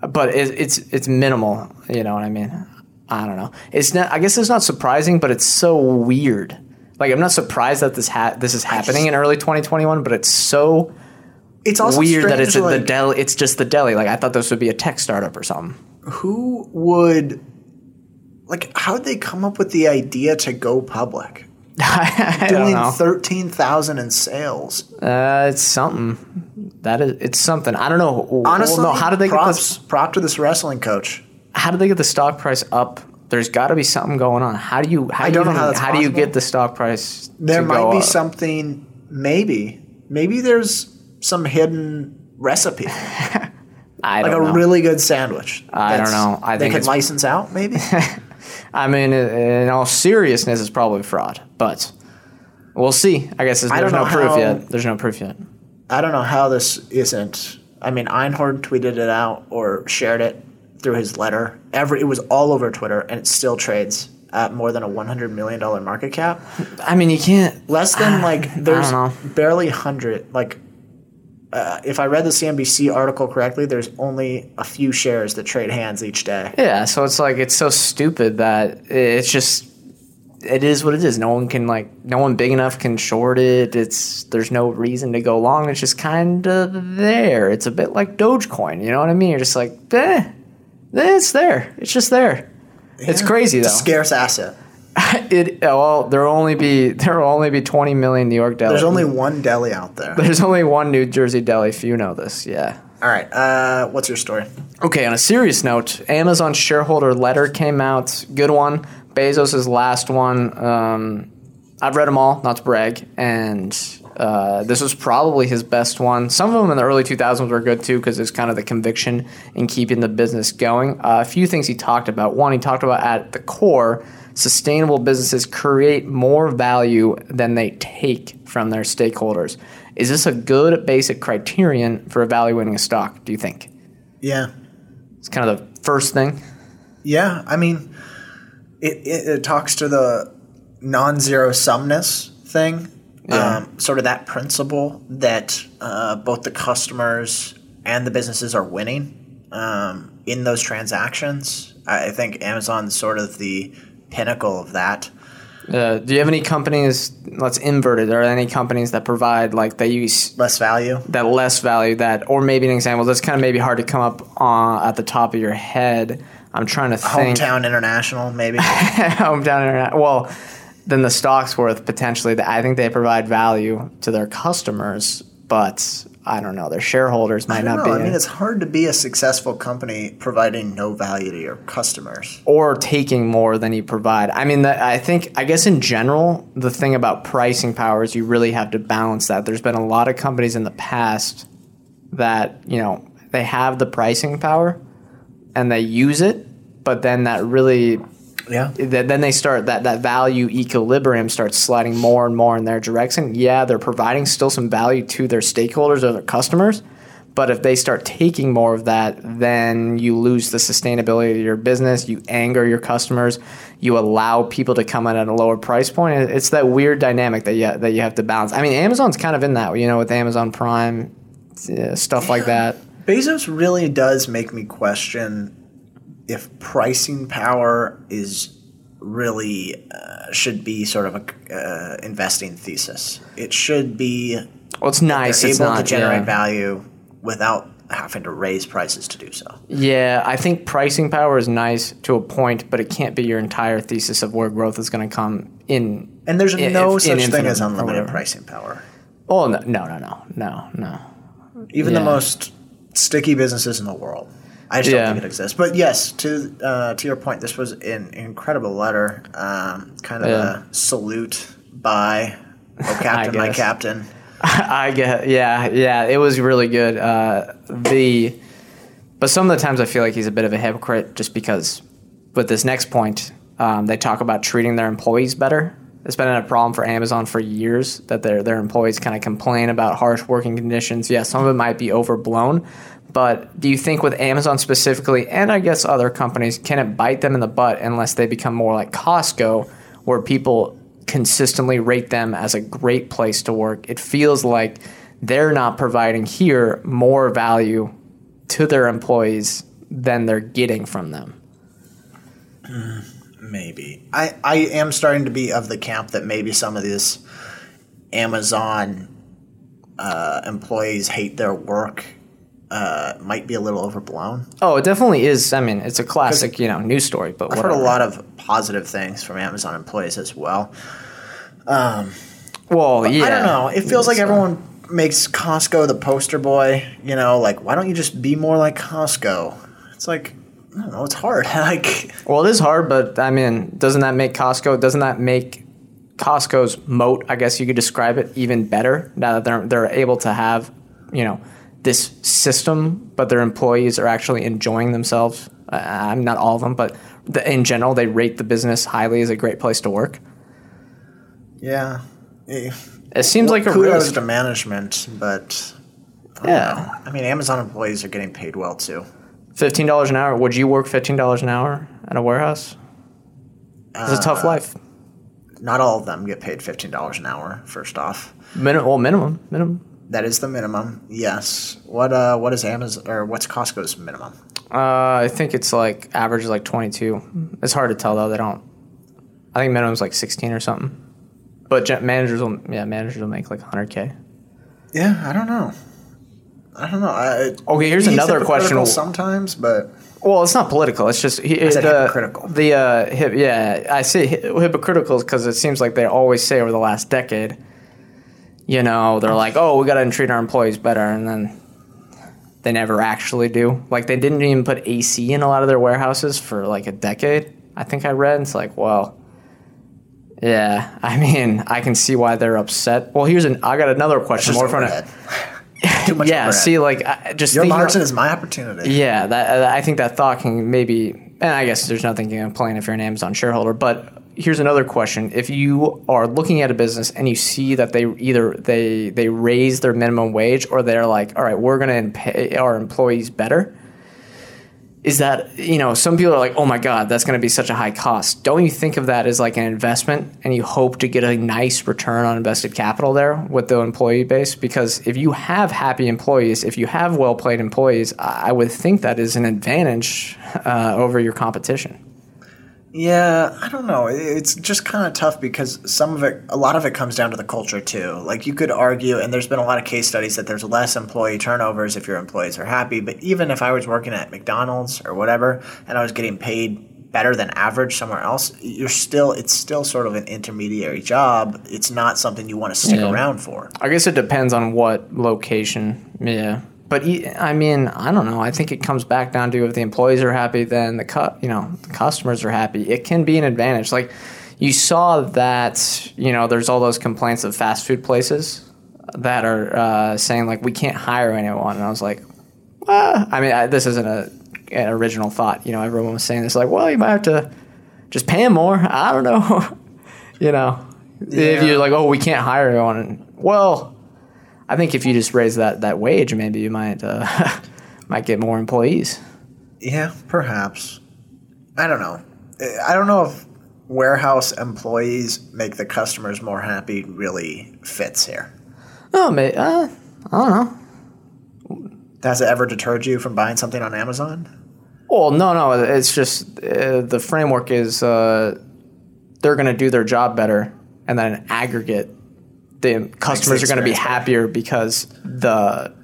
But it, it's it's minimal. You know what I mean? I don't know. It's not. I guess it's not surprising, but it's so weird. Like I'm not surprised that this ha- this is happening in early 2021, but it's so It's also weird that it's strange, the deli. It's just the deli. Like I thought this would be a tech startup or something. Who would like? How would they come up with the idea to go public? I don't Doing know. thirteen thousand in sales. Uh, it's something. That is, it's something. I don't know. Honestly, well, no. How did they props, get this? prop to this wrestling coach? How did they get the stock price up? There's got to be something going on. How do you? How I do don't you know how how do you get the stock price? There might be up? something. Maybe, maybe there's some hidden recipe, I like don't know. Like a know. really good sandwich. I don't know. I they think could it's- license out. Maybe I mean, in all seriousness, it's probably fraud, but we'll see. I guess there's, I there's no proof how- yet. There's no proof yet. I don't know how this isn't. I mean, Einhorn tweeted it out or shared it through his letter. Every it was all over Twitter, and it still trades at more than a one hundred million dollar market cap. I mean, you can't. Less than like there's barely hundred. Like, uh, if I read the CNBC article correctly, there's only a few shares that trade hands each day. Yeah, so it's like it's so stupid that it's just it is what it is. No one can like no one big enough can short it. It's there's no reason to go long. It's just kind of there. It's a bit like Dogecoin. You know what I mean? You're just like, eh, it's there. It's just there. It's crazy though. It's a scarce asset. it well, there'll only be there will only be 20 million New York deli. There's only one deli out there. there's only one New Jersey deli. If you know this, yeah. All right. Uh, what's your story? Okay, on a serious note, Amazon shareholder letter came out. Good one. Bezos' last one. Um, I've read them all, not to brag, and Uh, this was probably his best one. Some of them in the early 2000s were good too because it's kind of the conviction in keeping the business going. Uh, a few things he talked about. One, he talked about at the core, sustainable businesses create more value than they take from their stakeholders. Is this a good basic criterion for evaluating a stock, do you think? Yeah. It's kind of the first thing. Yeah. I mean, it, it, it talks to the non zero sumness thing. Yeah. Um, sort of that principle that uh, both the customers and the businesses are winning um, in those transactions. I I think Amazon's sort of the pinnacle of that. Uh, do you have any companies, let's invert it, are there any companies that provide, like, they use Less value. that less value that, or maybe an example that's kind of maybe hard to come up uh, at the top of your head. I'm trying to think. Hometown International, maybe. hometown International. Well, then the stock's worth potentially. I think they provide value to their customers, but I don't know. Their shareholders might not know. be. I mean, it's hard to be a successful company providing no value to your customers. or taking more than you provide. I mean, that, I think, I guess in general, the thing about pricing power is you really have to balance that. There's been a lot of companies in the past that, you know, they have the pricing power and they use it, but then that really Yeah. th- then they start that that value equilibrium starts sliding more and more in their direction. Yeah, they're providing still some value to their stakeholders or their customers, but if they start taking more of that, then you lose the sustainability of your business. You anger your customers. You allow people to come in at a lower price point. It's that weird dynamic that you that you have to balance. I mean, Amazon's kind of in that, you know, with Amazon Prime, stuff like that. Bezos really does make me question if pricing power is really uh, should be sort of a uh, investing thesis. It should be Well, it's nice. they're It's able not to generate yeah. value without having to raise prices to do so. Yeah, I think pricing power is nice to a point, but it can't be your entire thesis of where growth is going to come in. And there's in- no such thing as unlimited pricing power. Oh no, no, no, no, no, no. Even Yeah. the most sticky businesses in the world. I just Yeah. don't think it exists. But yes, to uh, to your point, this was an incredible letter. Um, kind of Yeah. a salute by oh captain, my captain. I get, yeah, yeah. It was really good. Uh, the, but some of the times I feel like he's a bit of a hypocrite, just because. With this next point, um, they talk about treating their employees better. It's been a problem for Amazon for years that their their employees kind of complain about harsh working conditions. Yeah, some of it might be overblown, but do you think with Amazon specifically, and I guess other companies, can it bite them in the butt unless they become more like Costco, where people consistently rate them as a great place to work? It feels like they're not providing here more value to their employees than they're getting from them. Maybe I I am starting to be of the camp that maybe some of these Amazon uh, employees hate their work. Uh, might be a little overblown. Oh, it definitely is. I mean, it's a classic, you know, news story. But I've whatever. heard a lot of positive things from Amazon employees as well. Well, yeah. I don't know. It feels like everyone makes Costco the poster boy. You know, like why don't you just be more like Costco? It's like I don't know. It's hard. like Well, it is hard, but I mean, doesn't that make Costco? Doesn't that make Costco's moat? I guess you could describe it even better now that they're they're able to have, you know, this system, but their employees are actually enjoying themselves. Uh, I'm not all of them, but the, in general, they rate the business highly as a great place to work. yeah. Eh, It seems like a kudos risk. to management, but Yeah, I mean, Amazon employees are getting paid well too. fifteen dollars an hour. Would you work fifteen dollars an hour at a warehouse? It's a tough life. Not all of them get paid fifteen dollars an hour. First off, Minimum, well, minimum, minimum. That is the minimum. Yes. What uh, what is Amazon or what's Costco's minimum? Uh, I think it's like average is like 22. It's hard to tell though. They don't. I think minimum's like 16 or something. But gen- managers will, yeah, managers will make like 100k. Yeah, I don't know. I don't know. I, Okay, here's another question. Sometimes, but Well, it's not political. It's just he, said the, hypocritical. The uh, hip, yeah, I say hi- hypocritical because it seems like they always say over the last decade. You know, they're oh. like, "Oh, we got to treat our employees better," and then they never actually do. Like they didn't even put AC in a lot of their warehouses for like a decade. I think I read. It's like, well, Yeah, I mean, I can see why they're upset. Well, here's an. I got another question. More from it. Too much yeah, overhead. see, like, I, just Your margin is my opportunity. Yeah, that I think that thought can maybe, and I guess there's nothing to complain if you're an Amazon shareholder. But here's another question: If you are looking at a business and you see that they either they they raise their minimum wage or they're like, all right, we're going to pay our employees better. Is that you know some people are like, oh my god, that's going to be such a high cost. Don't you think of that as like an investment, and you hope to get a nice return on invested capital there with the employee base? Because if you have happy employees, if you have well paid employees, I would think that is an advantage uh, over your competition. Yeah, I don't know. It's just kind of tough because some of it, a lot of it comes down to the culture too. Like you could argue, and there's been a lot of case studies that there's less employee turnovers if your employees are happy. But even if I was working at McDonald's or whatever, and I was getting paid better than average somewhere else, you're still, it's still sort of an intermediary job. It's not something you want to stick Yeah. around for. I guess it depends on what location. Yeah. But I mean, I don't know. I think it comes back down to if the employees are happy, then the cu- you know the customers are happy. It can be an advantage. Like you saw that you know there's all those complaints of fast food places that are uh, saying like we can't hire anyone, and I was like, well, I mean, I, this isn't a an original thought. You know, everyone was saying this like, well, you might have to just pay them more. I don't know. you know, if you're like, oh, we can't hire anyone. Well, I think if you just raise that that wage, maybe you might uh, might get more employees. Yeah, perhaps. I don't know. I don't know if warehouse employees make the customers more happy really fits here. Oh, may, uh, I don't know. Has it ever deterred you from buying something on Amazon? Well, no, no. It's just uh, the framework is uh, they're going to do their job better, and then in aggregate, the customers are going to be experience better. happier because the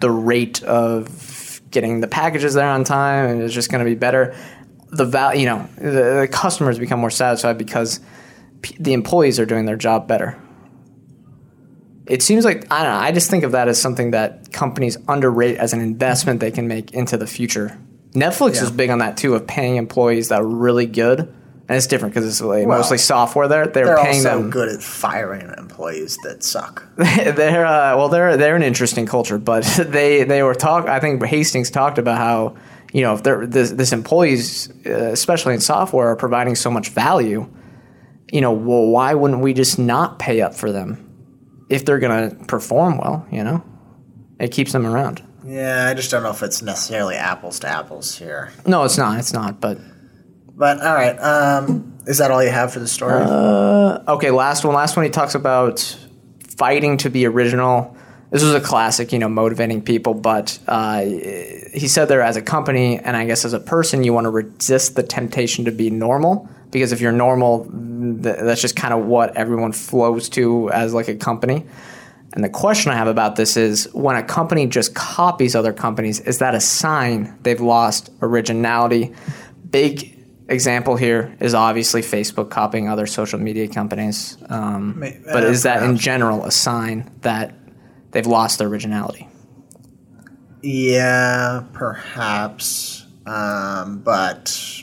the rate of getting the packages there on time and is just going to be better. The val, you know, the, the customers become more satisfied because p- the employees are doing their job better. It seems like I don't know. I just think of that as something that companies underrate as an investment they can make into the future. Netflix Yeah. is big on that too, of paying employees that are really good, and it's different because it's like Well, mostly software. There, they're, They're paying also them. good at firing employees that suck. they're uh, well, they're they're an interesting culture, but they they were talk. I think Hastings talked about how you know if they're this, this employees, uh, especially in software, are providing so much value. You know, well, why wouldn't we just not pay up for them if they're going to perform well? You know, it keeps them around. Yeah, I just don't know if it's necessarily apples to apples here. No, it's not. It's not. But But all right, um, is that all you have for the story? okay, last one. Last one. He talks about fighting to be original. This was a classic, you know, motivating people. But uh, he said there, as a company and I guess as a person, you want to resist the temptation to be normal because if you're normal, th- that's just kind of what everyone flows to as like a company. And the question I have about this is when a company just copies other companies, is that a sign they've lost originality? Big example here is obviously Facebook copying other social media companies. Um, May- but uh, is that in general a sign that they've lost their originality? yeah, perhaps. Um, but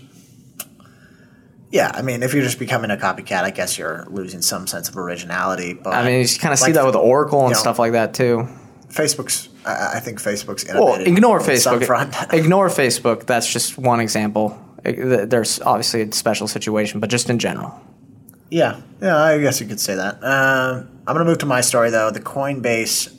yeah, I mean, if you're just becoming a copycat, I guess you're losing some sense of originality. But I mean, you kind of see that with Oracle and you know, stuff like that too. Facebook's. I think Facebook's Well, ignore Facebook. front. ignore Facebook. That's just one example. There's obviously a special situation, but just in general. Yeah, yeah, I guess you could say that. Um, I'm gonna move to my story though. The Coinbase,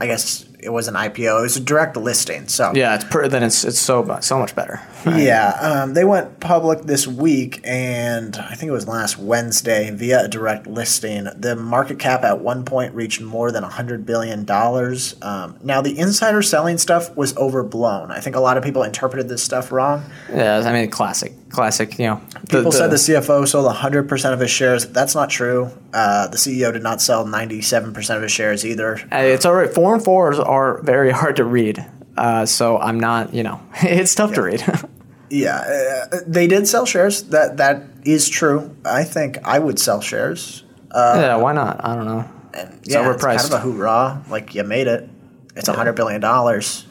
I guess it was an IPO. It was a direct listing. So Yeah, it's per, then it's it's so mu- so much better. yeah, um, they went public this week, and I think it was last Wednesday via a direct listing. The market cap at one point reached more than hundred billion dollars. Um, now the insider selling stuff was overblown. I think a lot of people interpreted this stuff wrong. Yeah, I mean, classic, classic. You know, the- People said the- the CFO sold 100% of his shares. That's not true. Uh, the CEO did not sell 97% of his shares either. It's all right. Four and fours are very hard to read. Uh, so I'm not, you know, it's tough to read. Yeah, uh, they did sell shares. That that is true. I think I would sell shares. yeah, why not? I don't know. And It's yeah, it's overpriced. kind of a hoorah. Like you made it. It's a hundred billion dollars.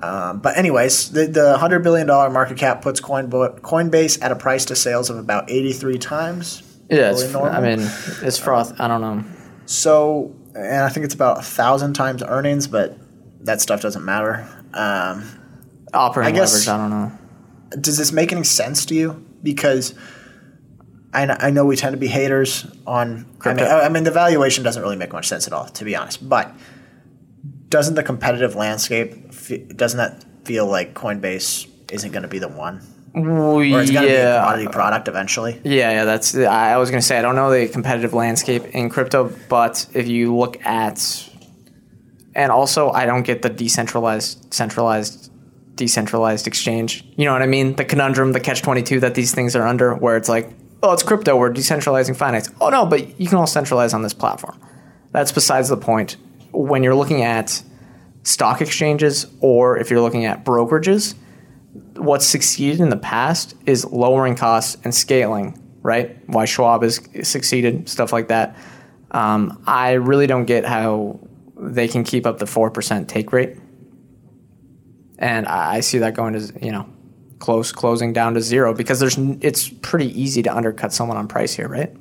Um, but anyways, the the hundred billion dollar market cap puts Coinbo- Coinbase at a price to sales of about eighty three times. Yeah, it's, Really? I mean, it's froth. I don't know. So, and I think it's about a thousand times earnings, but that stuff doesn't matter. Um, Operating I guess- leverage, I don't know. does this make any sense to you? Because I, I know we tend to be haters on. I mean, I I mean, the valuation doesn't really make much sense at all, to be honest. But doesn't the competitive landscape doesn't that feel like Coinbase isn't going to be the one, or it's going to be a yeah. commodity product eventually? Yeah, yeah, that's. I I was gonna say I don't know the competitive landscape in crypto, but if you look at, and also I don't get the decentralized, centralized, decentralized exchange. You know what I mean? The conundrum, the catch twenty two that these things are under, where it's like, oh, it's crypto, we're decentralizing finance. Oh no, but you can all centralize on this platform. That's besides the point. When you're looking at stock exchanges, or if you're looking at brokerages, what's succeeded in the past is lowering costs and scaling, right? Why Schwab has succeeded, stuff like that. Um, I really don't get how they can keep up the 4% take rate. And I I see that going to, you know, close closing down to zero because there's it's pretty easy to undercut someone on price here, right?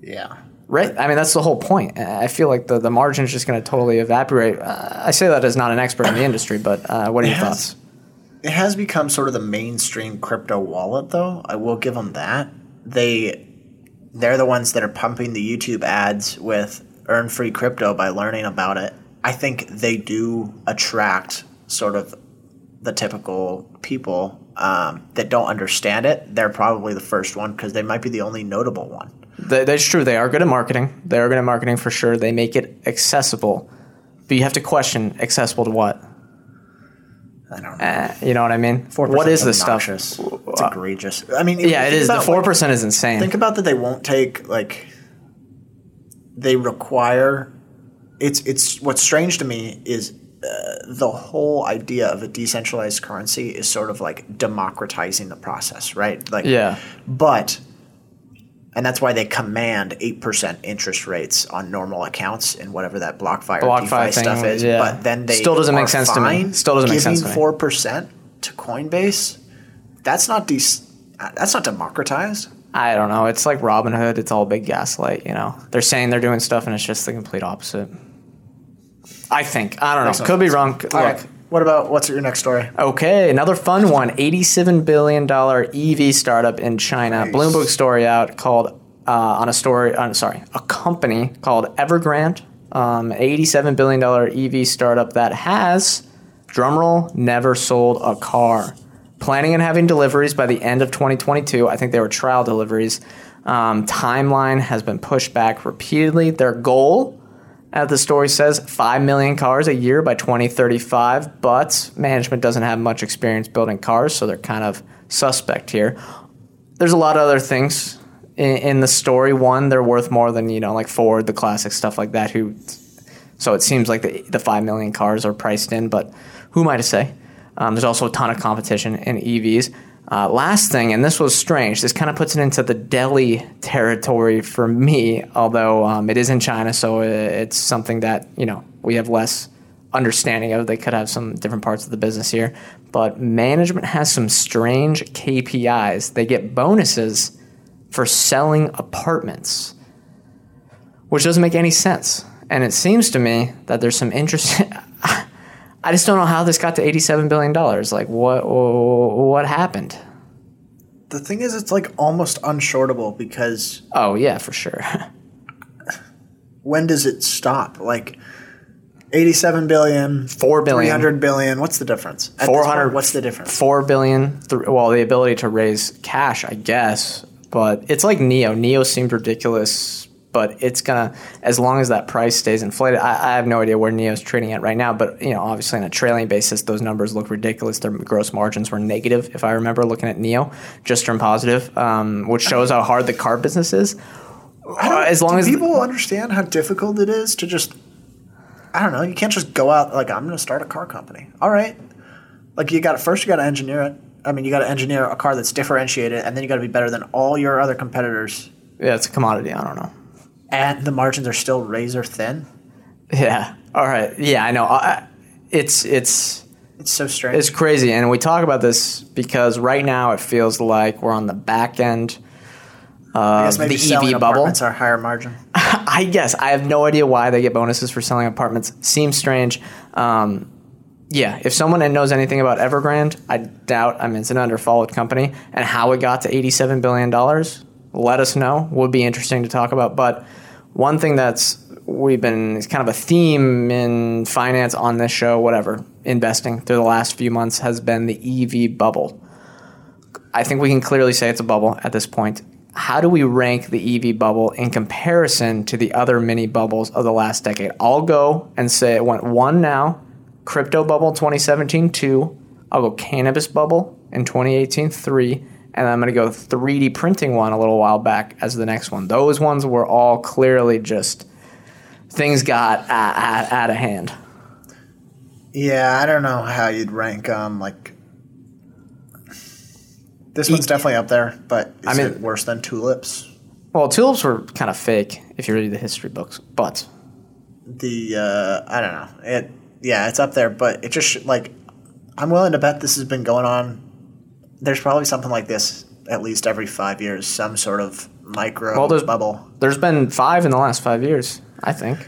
Yeah. Right. I mean, that's the whole point. I feel like the, the margin is just going to totally evaporate. Uh, I say that as not an expert in the industry, but uh, what are your It has- thoughts? It has become sort of the mainstream crypto wallet, though. I will give them that. They they're the ones that are pumping the YouTube ads with earn free crypto by learning about it. I think they do attract sort of the typical people um, that don't understand it. They're probably the first one because they might be the only notable one. That's true. They are good at marketing. They are good at marketing for sure. They make it accessible, but you have to question accessible to what? I don't know. Uh, you know what I mean? 4% What is is this stuff? obnoxious. It's egregious. I mean, Yeah, it think is. The about, four like, percent is insane. Think about that they won't take like they require it's it's what's strange to me is uh, the whole idea of a decentralized currency is sort of like democratizing the process, right? Like Yeah. But and that's why they command 8% interest rates on normal accounts and whatever that BlockFi BlockFi DeFi stuff is. yeah. But then they Still doesn't make sense to me. Still doesn't make sense to me. Giving 4% to Coinbase, that's not de- that's not democratized. I don't know. It's like Robinhood. It's all big gaslight. You know, they're saying they're doing stuff, and it's just the complete opposite. I think. I don't know. Could be wrong. Look. Right. What about what's your next story? Okay, another fun one. $87 billion EV startup in China. Nice. Bloomberg story out called, uh, on a story, uh, sorry, a company called Evergrande. Um, $87 billion EV startup that has, drumroll, never sold a car. Planning on having deliveries by the end of 2022. I think they were trial deliveries. Um, timeline has been pushed back repeatedly. Their goal as the story says, 5 million cars a year by 2035, but management doesn't have much experience building cars, so they're kind of suspect here. There's a lot of other things in, in the story. One, they're worth more than, you know, like Ford, the classic stuff like that, who, so it seems like the, the 5 million cars are priced in, but who am I to say? Um, there's also a ton of competition in EVs. Uh, last thing, and this was strange, this kind of puts it into the deli territory for me, although um, it is in China, so it's something that, you know, we have less understanding of. They could have some different parts of the business here. But management has some strange KPIs. They get bonuses for selling apartments, which doesn't make any sense. And it seems to me that there's some interest. I just don't know how this got to $87 billion. Like, what, what happened? The thing is, it's like almost unshortable because Oh, yeah, for sure. when does it stop? Like 87 billion, 4 billion. 300 billion. What's the difference? At 400 point, What's the difference? Four billion. Th- well, the ability to raise cash, I guess. But it's like NIO. NIO seemed ridiculous, but it's gonna as long as that price stays inflated. I, I have no idea where NIO's trading at right now, but you know, obviously on a trailing basis, those numbers look ridiculous. Their gross margins were negative, if I remember looking at Neo, just turned positive, um, which shows how hard the car business is. Uh, as long Do as people understand how difficult it is to just, I don't know, you can't just go out like I'm going to start a car company. All right, like you got first you got to engineer it. I mean, you got to engineer a car that's differentiated, and then you got to be better than all your other competitors. yeah, it's a commodity. I don't know. And the margins are still razor thin. Yeah. All right. Yeah, I know. I, it's it's. It's so strange. It's crazy, and we talk about this because right now it feels like we're on the back end of the EV bubble. apartments our higher margin. I guess I have no idea why they get bonuses for selling apartments. Seems strange. Um, yeah, if someone knows anything about Evergrande, I doubt. I mean, it's an underfollowed company, and how it got to eighty-seven billion dollars. Let us know. Would be interesting to talk about. But one thing that's we've been kind of a theme in finance on this show, whatever investing through the last few months has been the EV bubble. I think we can clearly say it's a bubble at this point. How do we rank the EV bubble in comparison to the other mini bubbles of the last decade? I'll go and say it went one now, crypto bubble 2017 two. I'll go cannabis bubble in 2018 three, and I'm going to go 3D printing one a little while back as the next one. Those ones were all clearly just things got out, out of hand. Yeah, I don't know how you'd rank um like. This one's definitely up there, but is I mean- it worse than tulips? Well, tulips were kind of fake if you read the history books, but The uh, I don't know it. Yeah, it's up there, but it just like I'm willing to bet this has been going on. There's probably something like this at least every five years, some sort of micro Well, there's- bubble. There's been five in the last five years, I think.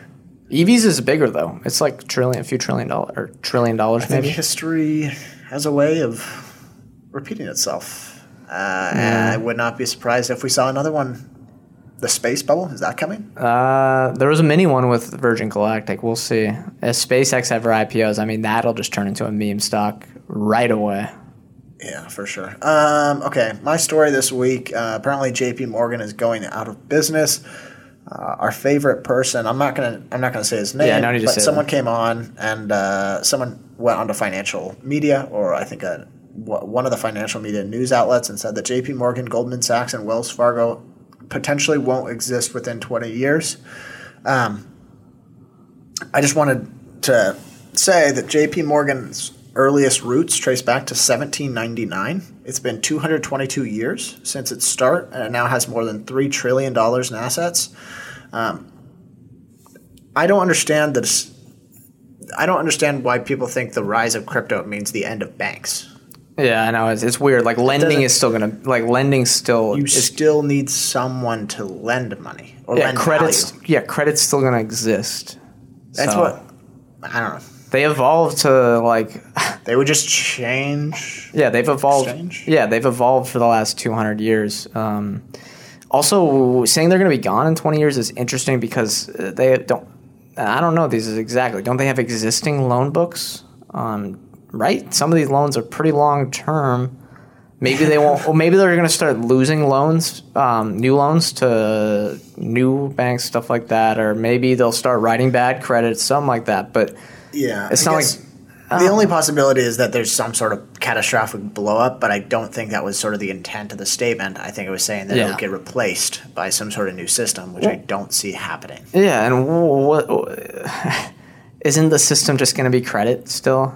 EVs is bigger though. It's like trillion, a few trillion dollar or trillion dollars I think maybe. history has a way of repeating itself. Uh, and I would not be surprised if we saw another one. The space bubble is that coming? Uh, there was a mini one with Virgin Galactic. We'll see. If SpaceX ever IPOs, I mean that'll just turn into a meme stock right away. Yeah, for sure. Um, okay, my story this week. Uh, apparently, J.P. Morgan is going out of business. Uh, our favorite person. I'm not gonna. I'm not gonna say his name. Yeah, no need to but say someone that. came on and uh, someone went onto financial media, or I think a, one of the financial media news outlets, and said that J.P. Morgan, Goldman Sachs, and Wells Fargo potentially won't exist within 20 years. Um, I just wanted to say that J.P. Morgan's earliest roots trace back to 1799. It's been 222 years since its start, and it now has more than three trillion dollars in assets. Um, I don't understand this. I don't understand why people think the rise of crypto means the end of banks. Yeah, I know. It's, it's weird. Like lending is still gonna like lending still You is still need someone to lend money or yeah lend credits value. yeah credit's still gonna exist. That's So, what I don't know. They evolved to like They would just change. Yeah, they've evolved. Exchange? Yeah, they've evolved for the last 200 years. Um, also, saying they're going to be gone in 20 years is interesting because uh, they don't. I don't know these is exactly. Don't they have existing loan books? Um, right. Some of these loans are pretty long term. Maybe they won't. Or maybe they're going to start losing loans, um, new loans to new banks, stuff like that. Or maybe they'll start writing bad credit, something like that. But Yeah, It's I not like- the oh. only possibility is that there's some sort of catastrophic blow up, but I don't think that was sort of the intent of the statement. I think it was saying that it would get replaced by some sort of new system, which I don't see happening. Yeah, and what isn't the system just going to be credit still?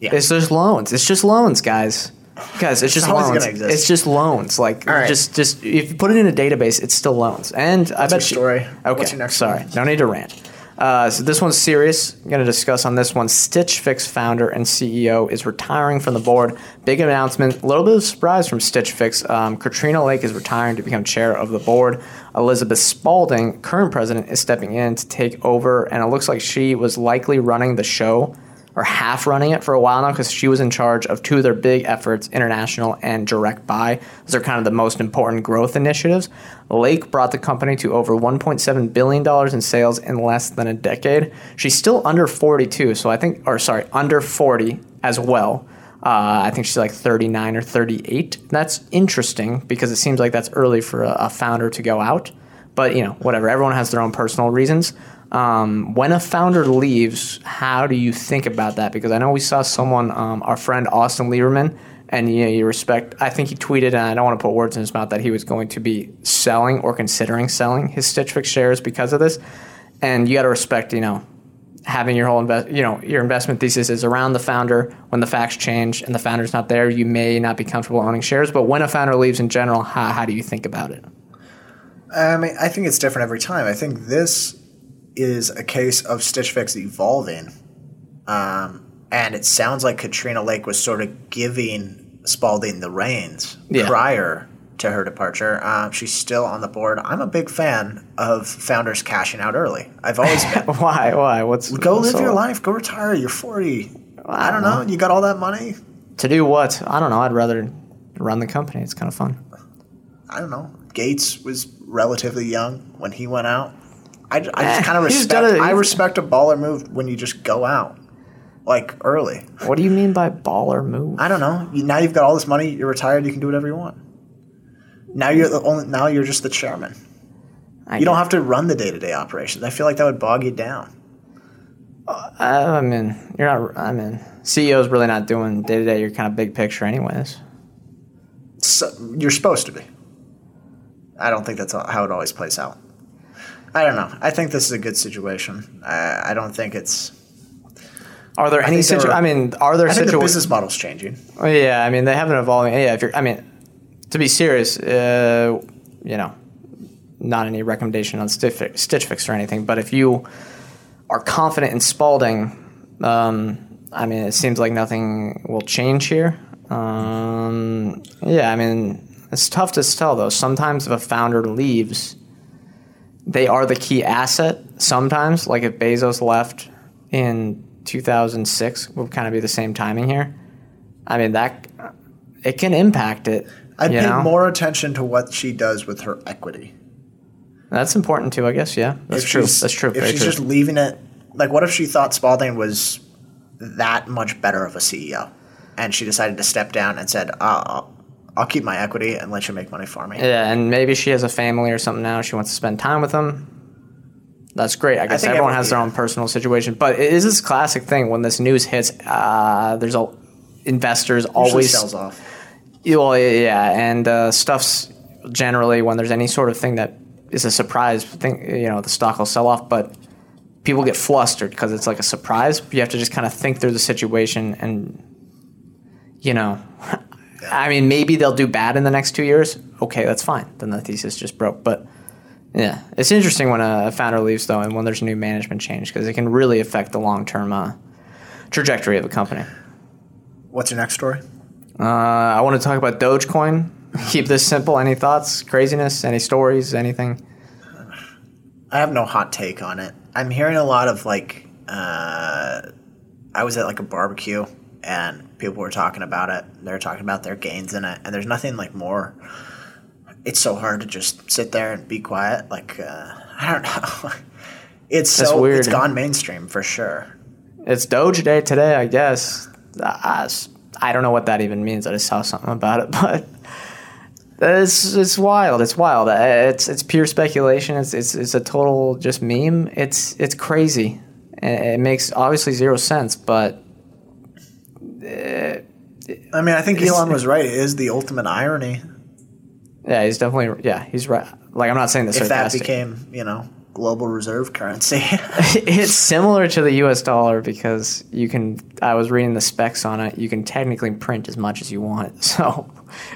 Yeah. It's just loans. It's just loans, guys. Guys, it's just loans. It's just loans. Like right. just just if you put it in a database, it's still loans. And I your bet you- story? Okay, What's your next sorry, one? no need to rant. Uh, so this one's serious. I'm going to discuss on this one. Stitch Fix founder and CEO is retiring from the board. Big announcement. A little bit of surprise from Stitch Fix. Um, Katrina Lake is retiring to become chair of the board. Elizabeth Spaulding, current president, is stepping in to take over, and it looks like she was likely running the show or half running it for a while now because she was in charge of two of their big efforts, international and direct buy. Those are kind of the most important growth initiatives. Lake brought the company to over $1.7 billion in sales in less than a decade. She's still under 42, so I think, or sorry, under 40 as well. Uh, I think she's like 39 or 38. That's interesting because it seems like that's early for a, a founder to go out. But, you know, whatever. Everyone has their own personal reasons. Um, when a founder leaves, how do you think about that? Because I know we saw someone, um, our friend Austin Lieberman, and you, know, you respect. I think he tweeted, and I don't want to put words in his mouth, that he was going to be selling or considering selling his Stitch Fix shares because of this. And you got to respect, you know, having your whole invest, you know, your investment thesis is around the founder. When the facts change and the founder's not there, you may not be comfortable owning shares. But when a founder leaves in general, how, how do you think about it? I mean, I think it's different every time. I think this is a case of Stitch Fix evolving. Um, and it sounds like Katrina Lake was sort of giving Spaulding the reins Yeah. prior to her departure. Uh, she's still on the board. I'm a big fan of founders cashing out early. I've always been. Why? Why? What's Go live so- your life. Go retire. You're 40. I don't know. You got all that money. To do what? I don't know. I'd rather run the company. It's kind of fun. I don't know. Gates was relatively young when he went out. I, I just kind of respect. done it- I respect a baller move when you just go out, like early. What do you mean by baller move? I don't know. You, now you've got all this money. You're retired. You can do whatever you want. Now you're the only. Now you're just the chairman. I You don't have to run the day to day operations. I feel like that would bog you down. Uh, I mean, you're not. I mean, CEO's really not doing day to day. You're kind of big picture, anyways. So, you're supposed to be. I don't think that's how it always plays out. I don't know. I think this is a good situation. I, I don't think it's. Are there any situ- I mean, are there think the situations? business model's changing. Oh, yeah, I mean, they have an evolving. Yeah, if you're, I mean, to be serious, uh, you know, not any recommendation on Stitch Fix, Stitch Fix or anything, but if you are confident in Spaulding, um, I mean, it seems like nothing will change here. Um, yeah, I mean, it's tough to tell though. Sometimes if a founder leaves, they are the key asset. Sometimes, like if Bezos left in 2006, would kind of be the same timing here. I mean, that it can impact it. I'd pay know? more attention to what she does with her equity. That's important too, I guess. Yeah, that's if true. That's true. If Very she's true. just leaving it, like, what if she thought Spaulding was that much better of a CEO, and she decided to step down and said, uh, "I'll, keep my equity and let you make money for me." yeah, and maybe she has a family or something now. She wants to spend time with them. That's great. I guess think everyone every- has their own personal situation, but it is this classic thing when this news hits. Uh, there's a investors Usually always sells off. Yeah, Well, yeah, and uh, stuff's generally when there's any sort of thing that is a surprise thing, you know, the stock will sell off, but people get flustered because it's like a surprise. You have to just kind of think through the situation and, you know, I mean, maybe they'll do bad in the next two years. Okay, that's fine. Then the thesis just broke. But yeah, it's interesting when a founder leaves though, and when there's a new management change because it can really affect the long term uh, trajectory of a company. What's your next story? Uh, I want to talk about Dogecoin. Keep this simple. Any thoughts, craziness, any stories, anything? I have no hot take on it. I'm hearing a lot of like, uh, I was at like a barbecue and people were talking about it. They were talking about their gains in it, and there's nothing like more. It's so hard to just sit there and be quiet. Like uh, I don't know. It's That's so weird. it's gone mainstream for sure. It's Doge Day today, I guess. Uh, I don't know what that even means. I just saw something about it, but it's it's wild. It's wild. It's it's pure speculation. It's it's, it's a total just meme. It's it's crazy. It makes obviously zero sense, but I mean, I think Elon was right. It is the ultimate irony yeah, he's definitely yeah, he's right. Like I'm not saying this if that sarcastic. became, you know, global reserve currency. it's similar to the US dollar because you can I was reading the specs on it. You can technically print as much as you want. So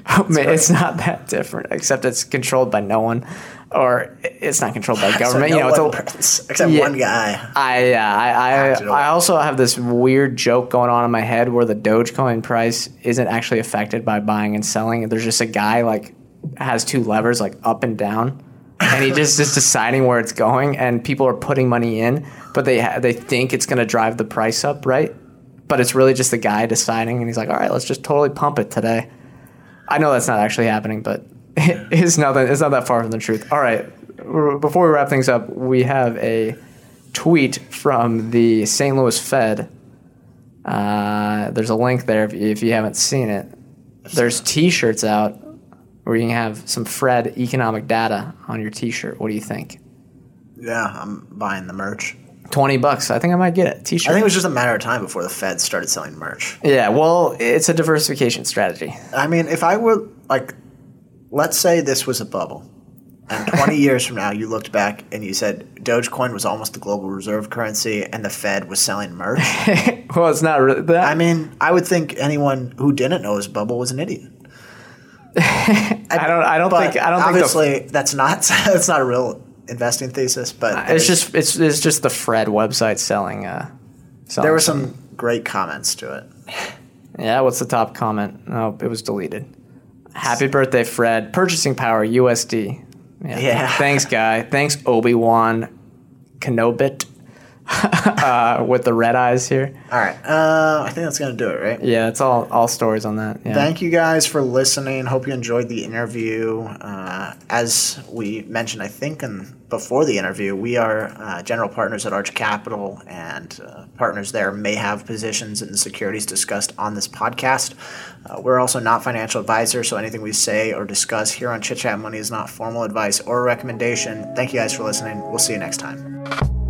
I mean, it's not that different except it's controlled by no one or it's not controlled by government. So you know, no it's one a, except Yeah. one guy. I yeah, I I. I also have this weird joke going on in my head where the Dogecoin price isn't actually affected by buying and selling. There's just a guy like has two levers like up and down, and he just is deciding where it's going, and people are putting money in, but they ha- they think it's going to drive the price up, right? But it's really just the guy deciding, and he's like, all right, let's just totally pump it today. I know that's not actually happening, but it's not that it's not that far from the truth. All right, before we wrap things up, we have a tweet from the St. Louis Fed. Uh, there's a link there if, if you haven't seen it. There's T-shirts out where you can have some FRED economic data on your T-shirt. What do you think? Yeah, I'm buying the merch. Twenty bucks. I think I might get it. T-shirt. I think it was just a matter of time before the Fed started selling merch. yeah. Well, it's a diversification strategy. I mean, if I were like, let's say this was a bubble, and 20 years from now you looked back and you said Dogecoin was almost the global reserve currency and the Fed was selling merch. well, it's not really that. I mean, I would think anyone who didn't know a bubble was an idiot. I don't. I don't think. I don't think. The, obviously that's not that's not a real investing thesis. But it's just. It's. It's just the FRED website selling. Uh, selling there were some great comments to it. Yeah. What's the top comment? Oh, it was deleted. Happy birthday, Fred. Purchasing power USD. Yeah. Thanks, guy. Thanks, Obi Wan Kenobit, uh, with the red eyes here. All right. Uh, I think that's gonna do it, right? Yeah, it's all all stories on that. Yeah. Thank you guys for listening. Hope you enjoyed the interview. Uh, as we mentioned, I think, and before the interview, we are uh, general partners at Arch Capital, and uh, partners there may have positions in the securities discussed on this podcast. Uh, we're also not financial advisors, so anything we say or discuss here on Chit Chat Money is not formal advice or recommendation. Thank you guys for listening. We'll see you next time.